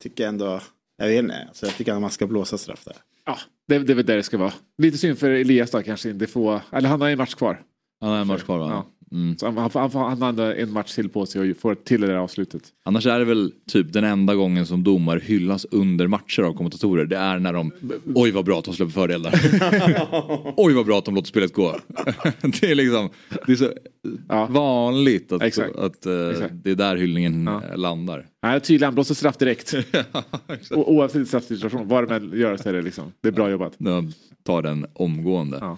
tycker jag ändå, jag vet inte. Alltså, jag tycker att man ska blåsa straff där. ja, det, det är väl där det ska vara. Lite synd för Elias då kanske inte få, eller han har en match kvar. Han har en match kvar va? Ja. Mm. Så han, han, han, han ändå en match till på sig och får till det där avslutet. Annars är det väl typ den enda gången som domare hyllas under matcher av kommentatorer. Det är när de, oj vad bra att de släpper fördelar. oj vad bra att de låter spelet gå. det är liksom, det är så Ja. vanligt att, Exakt. att eh, Exakt. det är där hyllningen Ja. eh, landar. Nej, tydligen, han blåser straff direkt. O- oavsett straffsituation, vad det än gör så är det liksom, det är bra jobbat. De tar den omgående.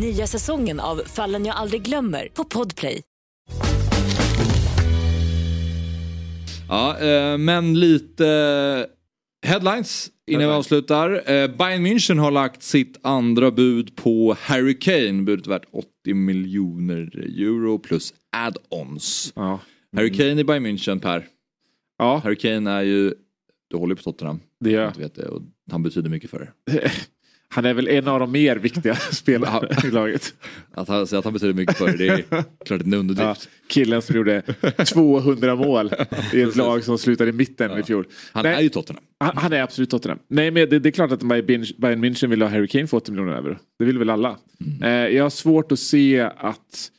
Nya säsongen av Fallen jag aldrig glömmer på Podplay. Ja, eh, men lite headlines innan vi avslutar. Eh, Bayern München har lagt sitt andra bud på Harry Kane. Budet värt 80 miljoner euro plus add-ons. Ja. Harry Kane i Bayern München, Per. ja, Harry Kane är ju, du håller på Tottenham. det gör Jag vet det, och han betyder mycket för er. Han är väl en av de mer viktiga spelarna i laget. Att han, att han betyder mycket för er, det är klart en Ja, underdrift. killen som gjorde 200 mål i ett lag som slutade i mitten i fjol. Han Nej. är ju Tottenham. Han, han är absolut Tottenham. Nej men det, det är klart att Bayern München vill ha Harry Kane för 80 miljoner euro. Det vill väl alla. Eh, jag har svårt att se att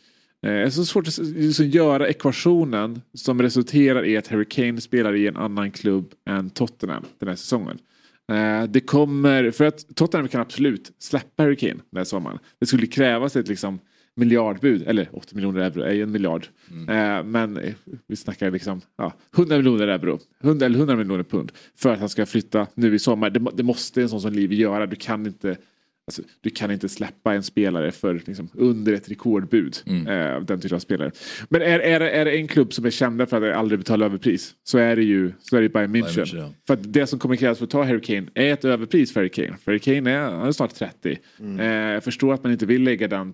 eh, jag har så svårt att liksom göra ekvationen som resulterar i att Harry Kane spelar i en annan klubb än Tottenham den här säsongen. Eh, det kommer, för att Tottenham kan absolut släppa Harry Kane den här sommaren. Det skulle krävas ett liksom miljardbud. Eller 80 miljoner euro är ju en miljard. Eh, men eh, vi snackar liksom ja, 100 miljoner euro. 100, eller 100 miljoner pund. För att han ska flytta nu i sommar. Det, det måste en sån som Liv göra. Du kan inte Alltså, du kan inte släppa en spelare för liksom, under ett rekordbud. Eh, den typen av spelare. Men är, är, är det en klubb som är kända för att aldrig betala överpris så är det ju så är det Bayern München. Bayern München, ja. För att det som kommer krävas för att ta Harry Kane är ett överpris för Harry Kane. För Harry Kane är, han är snart 30. Mm. Eh, jag förstår att man inte vill lägga den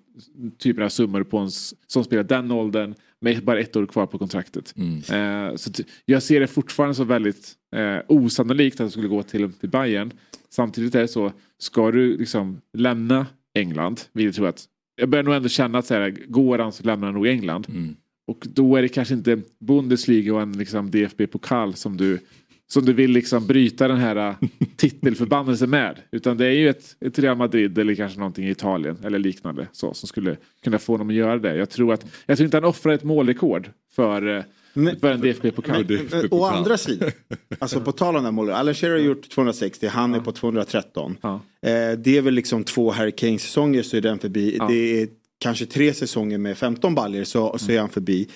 typen av summor på en som spelar den åldern med bara ett år kvar på kontraktet. Mm. Eh, så jag ser det fortfarande som väldigt eh, osannolikt att det skulle gå till, till Bayern. Samtidigt är det så, ska du liksom lämna England, vill jag att jag börjar nog ändå känna att så här, går han så lämnar han nog England. Mm. Och då är det kanske inte Bundesliga och en liksom DFB-pokal som du, som du vill liksom bryta den här äh, titelförbannelsen med. Utan det är ju ett, ett Real Madrid eller kanske någonting i Italien eller liknande så, som skulle kunna få honom att göra det. Jag tror, att, jag tror inte han offrar ett målrekord för, Men- för en DFB-pokal. Men, å andra sidan, alltså på tal om den Alan Shearer har gjort 260, han är på 213. Ja. Eh, det är väl liksom två Harry Kane-säsonger så är den förbi. Ja. Det är kanske tre säsonger med 15 baljor så, så är han förbi.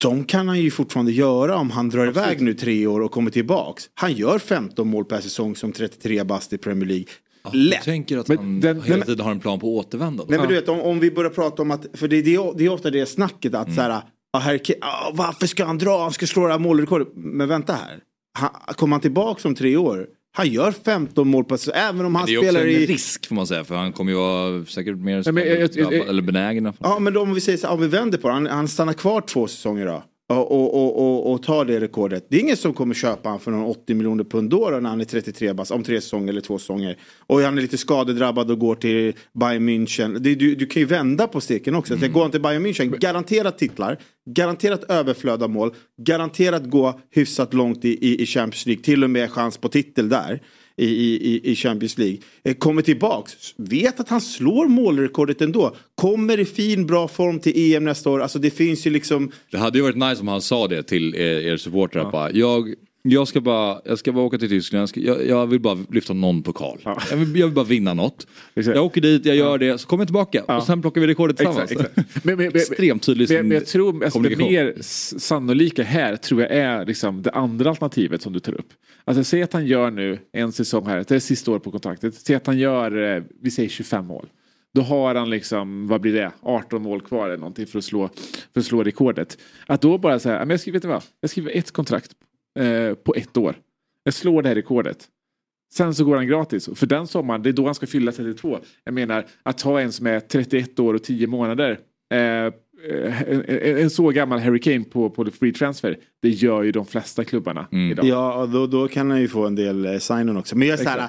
De kan han ju fortfarande göra om han drar iväg nu tre år och kommer tillbaks. Han gör 15 mål per säsong som 33 bast i Premier League. Jag Lätt! tänker att Men han den- hela tiden har en plan på att återvända. Nej men du vet om, om vi börjar prata om att, för det, det, är- det är ofta det snacket att så här, ah, Kane, ah, varför ska han dra, han ska slå det här målrekordet. Men vänta här, han, kommer han tillbaks om tre år, han gör 15 mål per säsong, även om han det är också spelar en i... risk får man säga för han kommer ju vara säkert mer Nej, men jag- jag- jag- eller benägen. i. Ja men då om vi säger så om vi vänder på det, han, han stannar kvar två säsonger då. Och, och, och, och, tar det rekordet. Det är ingen som kommer köpa han för någon 80 miljoner pund då, då när han är 33 bast, om tre säsonger eller två säsonger. Och han är lite skadedrabbad och går till Bayern München. Det, du, du kan ju vända på steken också. Mm. Går han till Bayern München, garanterat titlar, garanterat överflöd av mål, garanterat gå hyfsat långt i, i, i Champions League, till och med chans på titel där. I, i, i Champions League. Eh, Kommer tillbaks, vet att han slår målrekordet ändå. Kommer i fin bra form till EM nästa år. Alltså det finns ju liksom Det hade ju varit nice om han sa det till er, er supportrar. Bara, jag, jag, ska bara, jag ska bara åka till Tyskland, jag, ska, jag, jag vill bara lyfta någon pokal. Jag, vill, jag vill bara vinna något. Exakt. Jag åker dit, jag gör det, så kommer jag tillbaka och sen plockar vi rekordet tillsammans. Exakt, exakt. Men, men, Extremt tydlig men, men jag tror alltså, det mer sannolika här tror jag är liksom det andra alternativet som du tar upp. Alltså säg att han gör nu en säsong här, det är sista året på kontraktet. Säg att han gör, eh, vi säger 25 mål. Då har han liksom, vad blir det, 18 mål kvar eller någonting för att slå, för att slå rekordet. Att då bara säga, jag skriver, vet du vad, jag skriver ett kontrakt eh, på ett år. Jag slår det här rekordet. Sen så går han gratis. För den sommaren, det är då han ska fylla 32. Jag menar, att ha en som är 31 år och 10 månader. Eh, eh, en, en, så gammal Harry Kane på, på free transfer. Det gör ju de flesta klubbarna Mm. idag. Ja, då, då kan han ju få en del eh, sign också. Men jag är så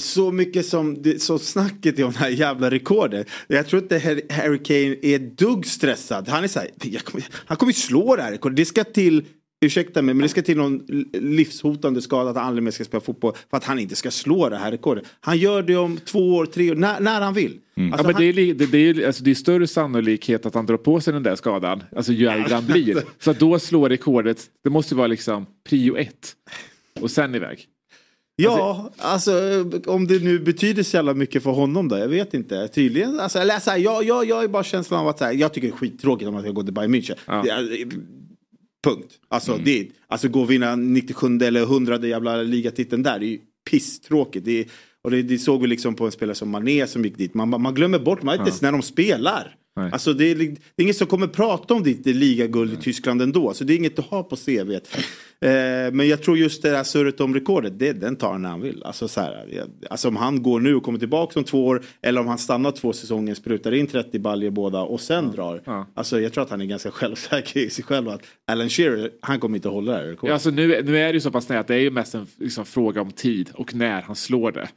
så mycket som det, så snacket om det här jävla rekordet. Jag tror inte Harry, Kane är dugg stressad. Han är så här, jag kommer, han kommer slå det här rekordet. Det ska till, ursäkta mig, men det ska till någon livshotande skada att han aldrig mer ska spela fotboll för att han inte ska slå det här rekordet. Han gör det om två år, tre år, när, när han vill. Ja, Alltså, men han- det, är, det, det, är, alltså, det är större sannolikhet att han drar på sig den där skadan, alltså ju äldre han blir. Så att då slår rekordet, det måste vara liksom prio ett. Och sen iväg. Ja, alltså om det nu betyder så jävla mycket för honom då, jag vet inte. Tydligen, alltså, eller så här, jag, jag, jag är bara känslan av att så här, jag tycker det är skittråkigt om man ska gå till Bayern München. Ja. Det punkt. Alltså, det, alltså gå och vinna 97 eller 100 jävla ligatiteln där, det är ju pisstråkigt. Det och det, det såg vi liksom på en spelare som Mané som gick dit. Man, man glömmer bort, man inte ens när de spelar. Nej. Alltså det är, det är ingen som kommer prata om ditt ligaguld i Tyskland ändå. Så det är inget att ha på CV. Eh, men jag tror just det här surret om rekordet, det, den tar han när han vill. Alltså, så här, alltså om han går nu och kommer tillbaka om två år. Eller om han stannar två säsonger, sprutar in 30 baljor båda och sen drar. Ja. Alltså jag tror att han är ganska självsäker i sig själv. Att Alan Shearer, han kommer inte hålla det här rekordet. Ja, alltså nu, nu är det ju så pass nära att det är ju mest en liksom, fråga om tid och när han slår det.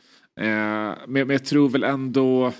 Eh, men, men jag tror väl ändå...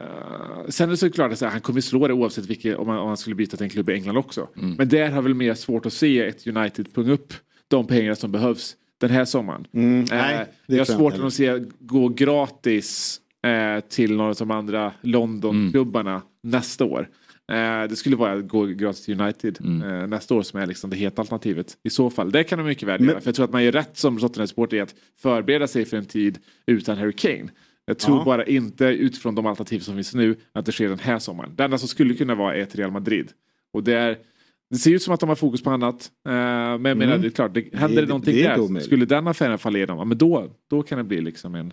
Eh, sen är det såklart att så här, han kommer slå det oavsett vilket, om, han, om han skulle byta till en klubb i England också. Men där har väl mer svårt att se ett United punga upp de pengar som behövs den här sommaren. Mm, Eh, nej, det jag har svårt att se gå gratis eh, till några av de andra Londonklubbarna nästa år. Eh, det skulle vara att gå gratis till United eh, nästa år som är liksom det heta alternativet. I så fall, det kan de mycket väl Men- göra. För jag tror att man gör rätt som Tottenham-supporter i att förbereda sig för en tid utan Harry Kane. Jag tror Ja. bara inte utifrån de alternativ som finns nu att det sker den här sommaren. Det enda som skulle kunna vara är ett Real Madrid. Och det, är, det ser ut som att de har fokus på annat. Eh, men jag menar, Mm. det är klart, det, händer det, Det- någonting det är där, skulle den affären falla igenom, ja, men då, då kan det bli liksom en...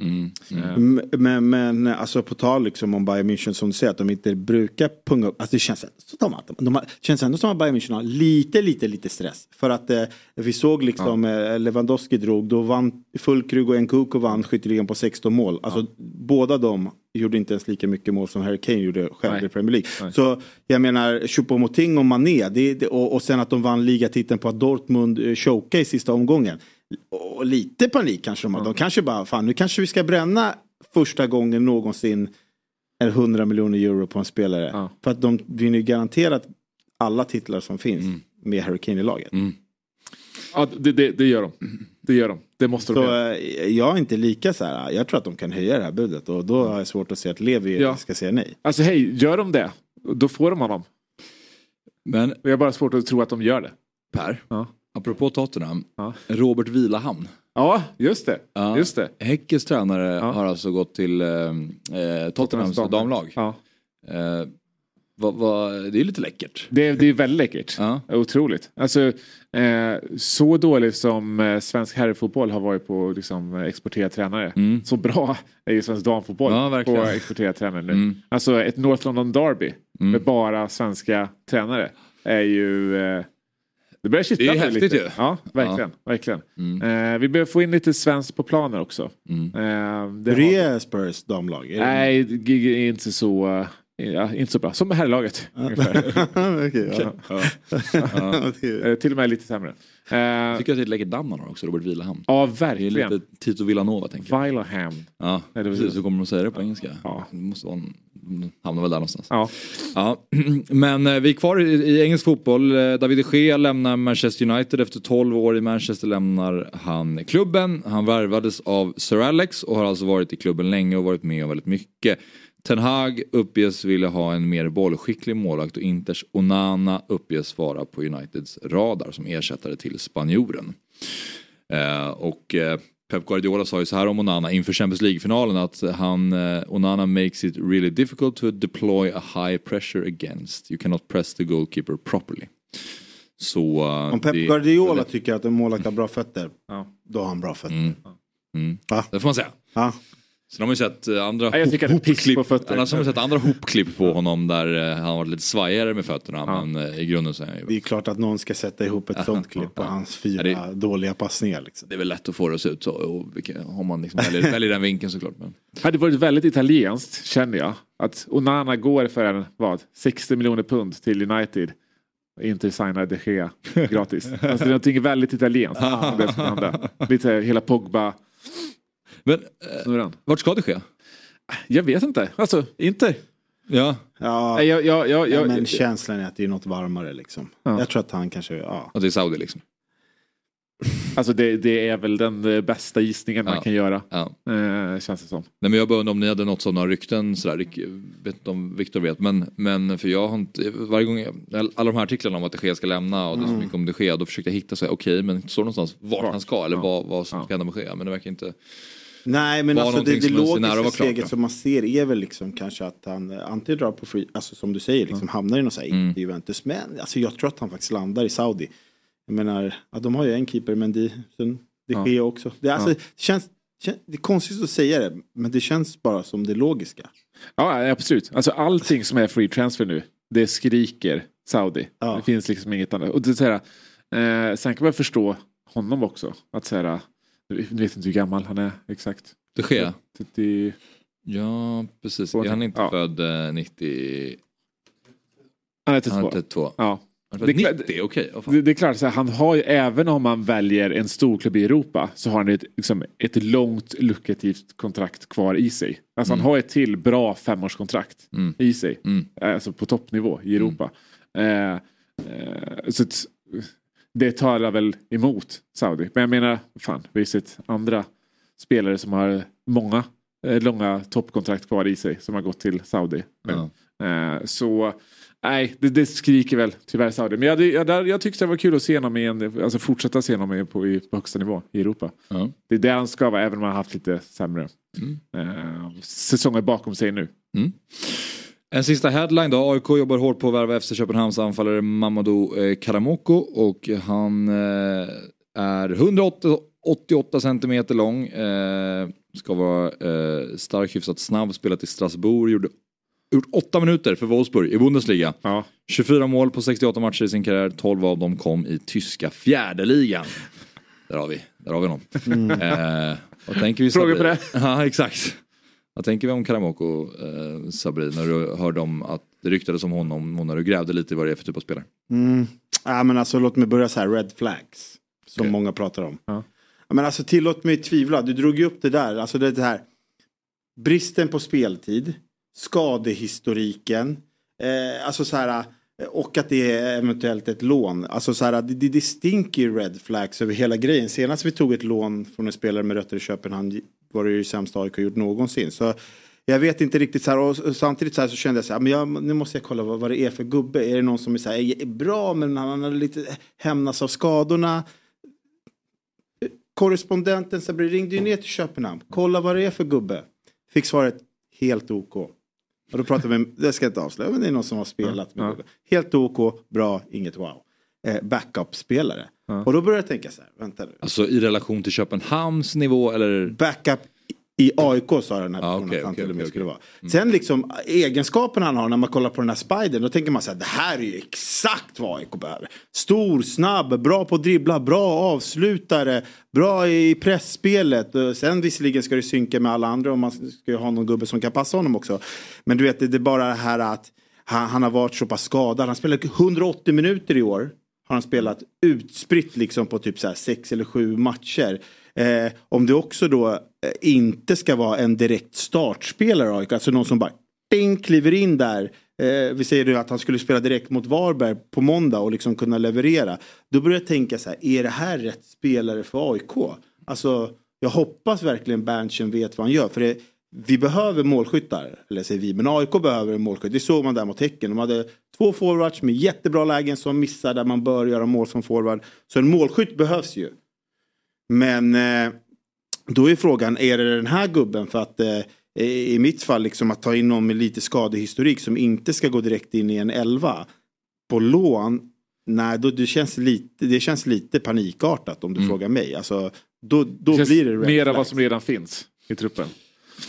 eh, M- Men, men alltså på tal liksom om Bayern München som du säger att de inte brukar punga upp. Alltså det känns, att de, de har, känns ändå som att Bayern München har lite, lite, lite stress. För att eh, vi såg liksom eh, Lewandowski drog, då vann Fulkrug och Nkunku vann skytteligan på 16 mål. Alltså båda de gjorde inte ens lika mycket mål som Harry Kane gjorde själv Nej. i Premier League. Nej. Så jag menar Choupo-Moting och Mané det, det, och, och sen att de vann ligatiteln på att Dortmund eh, chokade i sista omgången. Och lite panik kanske de har. De kanske bara, fan nu kanske vi ska bränna första gången någonsin är 100 miljoner euro på en spelare. Ja. För att de vinner ju garanterat alla titlar som finns Mm. med Kane i laget. Ja, det, det, det gör de. Det gör de. Det måste de Så göra. eh, jag är inte lika så här, jag tror att de kan höja det här budet och då har jag svårt att se att Levi Ja. ska säga nej. Alltså hej, gör de det, då får de honom. Men Jag har bara svårt att tro att de gör det. Per, Ja. apropå Tottenham. Ja. Robert Vilahamn. Ja, just det. Ja. Just det. Häckes tränare Ja. har alltså gått till eh, eh, Tottenhams damlag. damlag. Ja. Eh, vad, vad, det är lite läckert. Det, det är väldigt läckert. Ja. Otroligt. Alltså, eh, så dåligt som eh, svensk herrfotboll har varit på att liksom, exportera tränare. Mm. Så bra är ju svensk damfotboll Ja, på att exportera tränare nu. Mm. Alltså ett North London Derby Mm. med bara svenska tränare är ju... Eh, det börjar kittla Det är häftigt lite. ju. Ja, verkligen. verkligen. Mm. Eh, vi behöver få in lite svenskt på planen också. Mm. Eh, det Hur har- är Spurs damlag? Är det- Nej, det är inte så, eh, ja, inte så bra. Som herrlaget. Okej, ja. Ja. Eh, till och med lite sämre. Eh, Jag tycker att det han har också, Robert Vilahamn. ja, Det är verkligen. lite Tito Villanova tänker jag. Vilaham. Ja, Nej, precis. Så kommer de att säga det på engelska. Ja. Det måste vara en, hamnar väl där någonstans. Ja. Ja, men eh, vi är kvar i, i engelsk fotboll. David de Gea lämnar Manchester United efter 12 år i Manchester lämnar han klubben. Han värvades av Sir Alex och har alltså varit i klubben länge och varit med om väldigt mycket. Ten Hag uppges vilja ha en mer bollskicklig målvakt och Inters Onana uppges vara på Uniteds radar som ersättare till spanjoren. Eh, och eh, Pep Guardiola sa ju så här om Onana inför Champions League-finalen att han, eh, Onana makes it really difficult to deploy a high pressure against. You cannot press the goalkeeper properly. Så... eh, Om Pep det- Guardiola tycker att en målvakt har bra fötter, Ja. då har han bra fötter. Mm. Mm. Det får man säga. Ja. Sen har man ju sett eh, andra Ja, det piss hopklipp, på fötter. annars har man sett andra hopklipp på honom där eh, han har varit lite svajigare med fötterna Ja. men eh, i grunden så är han ju Det är klart att någon ska sätta ihop ett sånt klipp på hans fyra Ja, dåliga passningar. Liksom. det är väl lätt att få det att se ut så och, vilka- om man liksom väljer, väljer den vinkeln såklart. Men. Det hade varit väldigt italienskt känner jag. Att Onana går för en, vad, 60 miljoner pund till United. Inte signar de Gea gratis. Alltså det är någonting väldigt italienskt. det. Lite hela Pogba. Men eh, vart ska det ske? Jag vet inte. Alltså, inte. Ja, Ja, Jag, jag, jag, ja, jag, men känslan är att det är något varmare liksom. Ja. Jag tror att han kanske, ja. att det är Saudi liksom. alltså det, det är väl den eh, bästa gissningen Ja. man kan göra. Ja. Eh, känns det som. Nej men jag bara undrar om ni hade något sådana rykten sådär, Rick, vet inte om Viktor vet men, men för jag har inte, varje gång jag, alla de här artiklarna om att de Gea ska lämna och det är så mycket om de Gea då försökte jag hitta så okej men står det någonstans vart han ska eller Ja. vad, vad som Ja. ska hända med Gea men det verkar inte Nej men alltså det, det logiska steget som man ser är väl liksom kanske att han eh, antingen drar på free, alltså som du säger, liksom hamnar i något sånt här Mm. Juventus. Men alltså jag tror att han faktiskt landar i Saudi. Jag menar, ja, de har ju en keeper men det, sen, det Ja. sker också. Det, alltså, Ja. det, känns, kän- det är konstigt att säga det, men det känns bara som det logiska. Ja absolut. Alltså allting som är free transfer nu. Det skriker Saudi. Ja. Det finns liksom inget annat. Och det är så här, eh, sen kan man förstå honom också. Att säga, nu vet inte hur gammal han är exakt. De Gea? 30, Ja precis, är han inte ja. född eh, 90? han är Han är 32. 32. Ja. Han Det är klart- 90, okej. vad fan. Det, det är klart, så här, han har ju, även om man väljer en storklubb i Europa så har han ett, liksom, ett långt lukrativt kontrakt kvar i sig. Alltså han har ett till bra femårskontrakt Mm. i sig. Mm. Alltså på toppnivå i Europa. Eh, eh, så det talar väl emot Saudi. Men jag menar, fan, vi har sett andra spelare som har många eh, långa toppkontrakt kvar i sig som har gått till Saudi. Ja. Eh, så Nej, det, det skriker väl tyvärr Saudi. Men jag, jag, jag, jag tyckte det var kul att se honom i en, alltså fortsätta se honom på, i, på högsta nivå i Europa. Ja. Det är där han ska vara, även om han har haft lite sämre eh, säsonger bakom sig nu. En sista headline då. AIK jobbar hårt på att värva FC Köpenhamns anfallare Mamadou eh, Karamoko och han eh, är 188 centimeter lång. Eh, ska vara stark, hyfsat snabb, spelat i Strasbourg, gjorde gjort åtta minuter för Wolfsburg i Bundesliga. 24 mål på 68 matcher i sin karriär, 12 av dem kom i tyska fjärdeligan. Där har vi, där har vi någon. Eh, vad tänker vi Sabri? på det? Ja, exakt. Vad tänker vi om Karamoko, eh, Sabri, när du hörde om att det ryktades om honom och när du grävde lite i vad det är för typ av spelare? Mm. Ja, men alltså, låt mig börja så här, red flags. Som många pratar om. Ja. men alltså, tillåt mig tvivla, du drog ju upp det där. Alltså det här. Bristen på speltid, skadehistoriken, eh, alltså så här, eh, och att det är eventuellt ett lån. Alltså så här, det, det stinker red flags över hela grejen. Senast vi tog ett lån från en spelare med rötter i Köpenhamn var det ju sämsta AIK gjort någonsin. Så jag vet inte riktigt så här och samtidigt så, här så kände jag så här, men jag, nu måste jag kolla vad, vad det är för gubbe. Är det någon som är, så här, är bra men han har lite hämnas av skadorna. Korrespondenten så här, ringde ju ner till Köpenhamn. Kolla vad det är för gubbe. Fick svaret helt OK. Och då pratar vi, det ska jag inte avslöja, men det är någon som har spelat med gubbe. Helt OK, bra, inget wow. Eh, Backup-spelare. Och då började jag tänka så här, vänta nu. Alltså i relation till Köpenhamns nivå eller? Backup i AIK sa den här Ah, personen okej, att han okej, till och med skulle okej. vara. Sen liksom egenskaperna han har när man kollar på den här spidern. Då tänker man så här, det här är ju exakt vad AIK behöver. Stor, snabb, bra på att dribbla, bra avslutare, bra i pressspelet. Sen visserligen ska det synka med alla andra om man ska ju ha någon gubbe som kan passa honom också. Men du vet, det är bara det här att han, han har varit så pass skadad. Han spelar 180 minuter i år. Har han spelat utspritt liksom på typ så här sex eller sju matcher. Eh, om det också då eh, inte ska vara en direkt startspelare i AIK, alltså någon som bara ding, kliver in där. Eh, vi säger nu att han skulle spela direkt mot Varberg på måndag och liksom kunna leverera. Då börjar jag tänka så här, är det här rätt spelare för AIK? Alltså, jag hoppas verkligen Berntsen vet vad han gör. För det, vi behöver målskyttar, eller säger vi, men AIK behöver en målskytt. Det såg man där mot Häcken. De hade två forwards med jättebra lägen som missar där man bör göra mål som forward. Så en målskytt behövs ju. Men eh, då är frågan, är det den här gubben för att eh, i mitt fall liksom att ta in någon med lite skadehistorik som inte ska gå direkt in i en elva på lån. Nej, då, det, känns lite, det känns lite panikartat om du frågar mig. Alltså, då då Det blir det mer av vad som redan finns i truppen.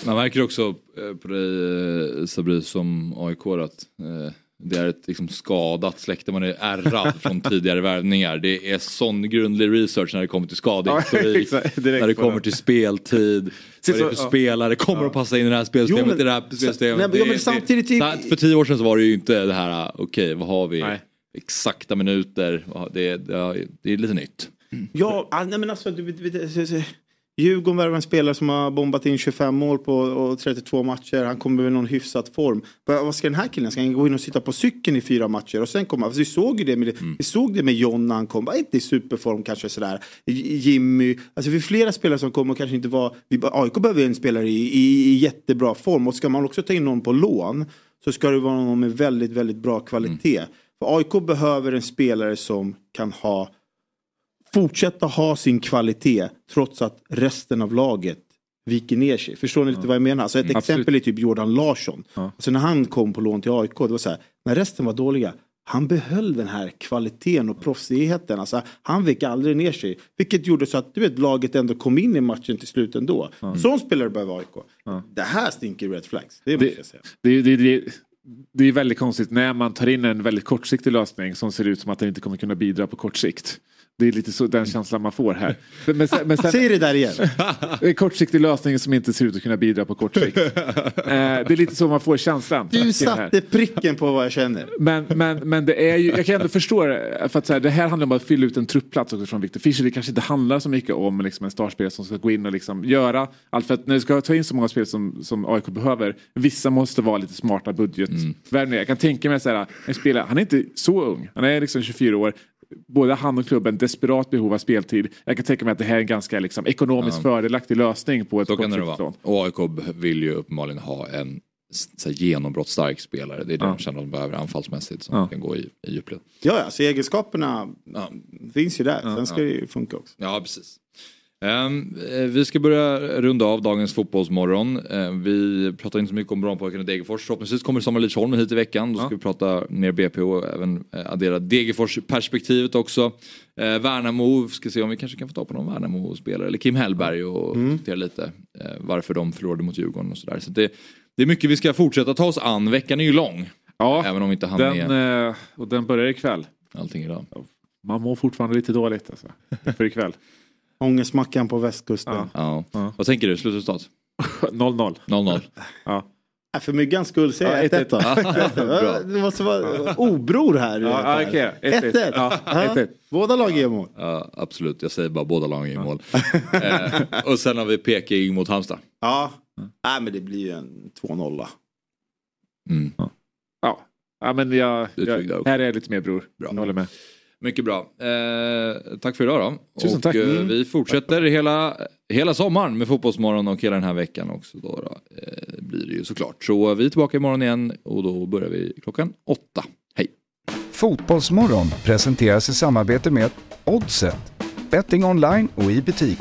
Man märker också eh, på dig eh, Sabri som AIK att eh, det är ett liksom skadat släkte, man är ärrad från tidigare värvningar. Det är sån grundlig research när det kommer till skadehistorik, när det kommer till speltid, vad det är för ja. spelare, kommer att passa in i det här spelsystemet, Jo, men- i det här spelsystemet. Nej, men- samtidigt- det, för tio år sedan så var det ju inte det här, okej vad har vi, Nej. exakta minuter, det, det, det är lite nytt. Ja, ah, nej men alltså, du, du, du, Djurgården värvar en spelare som har bombat in 25 mål på och 32 matcher. Han kommer med någon hyfsad form. Vad ska den här killen? Ska han gå in och sitta på cykeln i fyra matcher och sen komma? Vi såg ju det med, vi såg det med John när han kom. Var inte i superform kanske sådär. Jimmy. Alltså vi flera spelare som kommer och kanske inte var... Vi, AIK behöver en spelare i, i, i jättebra form. Och ska man också ta in någon på lån så ska det vara någon med väldigt, väldigt bra kvalitet. För AIK behöver en spelare som kan ha fortsätta ha sin kvalitet trots att resten av laget viker ner sig. Förstår ni lite vad jag menar? Alltså ett Mm, exempel är typ Jordan Larsson. Alltså när han kom på lån till AIK, det var så här, när resten var dåliga, han behöll den här kvaliteten och proffsigheten. Alltså, han vek aldrig ner sig. Vilket gjorde så att du vet, laget ändå kom in i matchen till slut ändå. Sån spelare behöver AIK. Det här stinker red flags. Det måste jag säga. Det, det, det, det är väldigt konstigt när man tar in en väldigt kortsiktig lösning som ser ut som att den inte kommer kunna bidra på kort sikt. Det är lite så, den känslan man får här. Men, men, sen, men sen, Säg det där igen. en kortsiktig lösning som inte ser ut att kunna bidra på kort sikt. Eh, det är lite så man får känslan. Du satte pricken på vad jag känner. Men, men, men det är ju, jag kan ändå förstå det. För att så här, det här handlar om att fylla ut en truppplats också från Victor Fischer. Det kanske inte handlar så mycket om liksom, en startspelare som ska gå in och liksom göra allt. För att när du ska ta in så många spel som, som AIK behöver. Vissa måste vara lite smarta budgetvärvningar. Jag kan tänka mig så här, en spelare, han är inte så ung. Han är liksom 24 år. Både han och klubben desperat behov av speltid. Jag kan tänka mig att det här är en ganska liksom, ekonomiskt Ja. fördelaktig lösning på ett kortsiktigt. Och AIK vill ju uppenbarligen ha en så här, genombrottsstark spelare. Det är det Ja. de känner att de behöver anfallsmässigt som Ja. kan gå i, i djupled. Ja, ja, så egenskaperna Ja. finns ju där. Sen ska det ju funka också. Ja, precis. Ehm, eh, vi ska börja runda av dagens fotbollsmorgon. Ehm, vi pratar inte så mycket om Brommapojkarna i Degerfors. Förhoppningsvis kommer Samuel Lidsholm hit i veckan. Då ska vi prata mer BP och även eh, addera Degerfors-perspektivet också. Eh, Värnamo, ska se om vi kanske kan få ta på någon Värnamo-spelare. Eller Kim Hellberg och Mm. diskutera lite varför de förlorade mot Djurgården och sådär. Så det, det är mycket vi ska fortsätta ta oss an. Veckan är ju lång. Ja, Även om vi inte den, och den börjar ikväll. allting idag. Man mår fortfarande lite dåligt alltså. För ikväll. Ångestmackan på västkusten. Ja. Ja. Ja. Vad tänker du? Slutresultat? 0-0. 0-0. Ja. Nej, För myggans skull säger jag Ja, 1-1 då. 1-1. Bra. Det måste vara obror här. Ja, ja, okej. 1-1. 1-1. Ja, Ja. 1-1. Båda lag gör mål. Ja, absolut. Jag säger bara båda lagen i mål. eh, och sen har vi Peking mot Halmstad. Ja. Nej, men det blir ju en 2-0 då. Mm. Ja. ja, men jag, jag, här är jag lite mer bror. Bra. Jag håller med. Mycket bra. Eh, tack för idag då. Tusen och, tack. eh, Mm. vi fortsätter hela, hela sommaren med Fotbollsmorgon och hela den här veckan också. Då, då eh, blir det ju såklart. Så vi är tillbaka imorgon igen och då börjar vi klockan åtta. Hej! Fotbollsmorgon presenteras i samarbete med Oddset, betting online och i butik.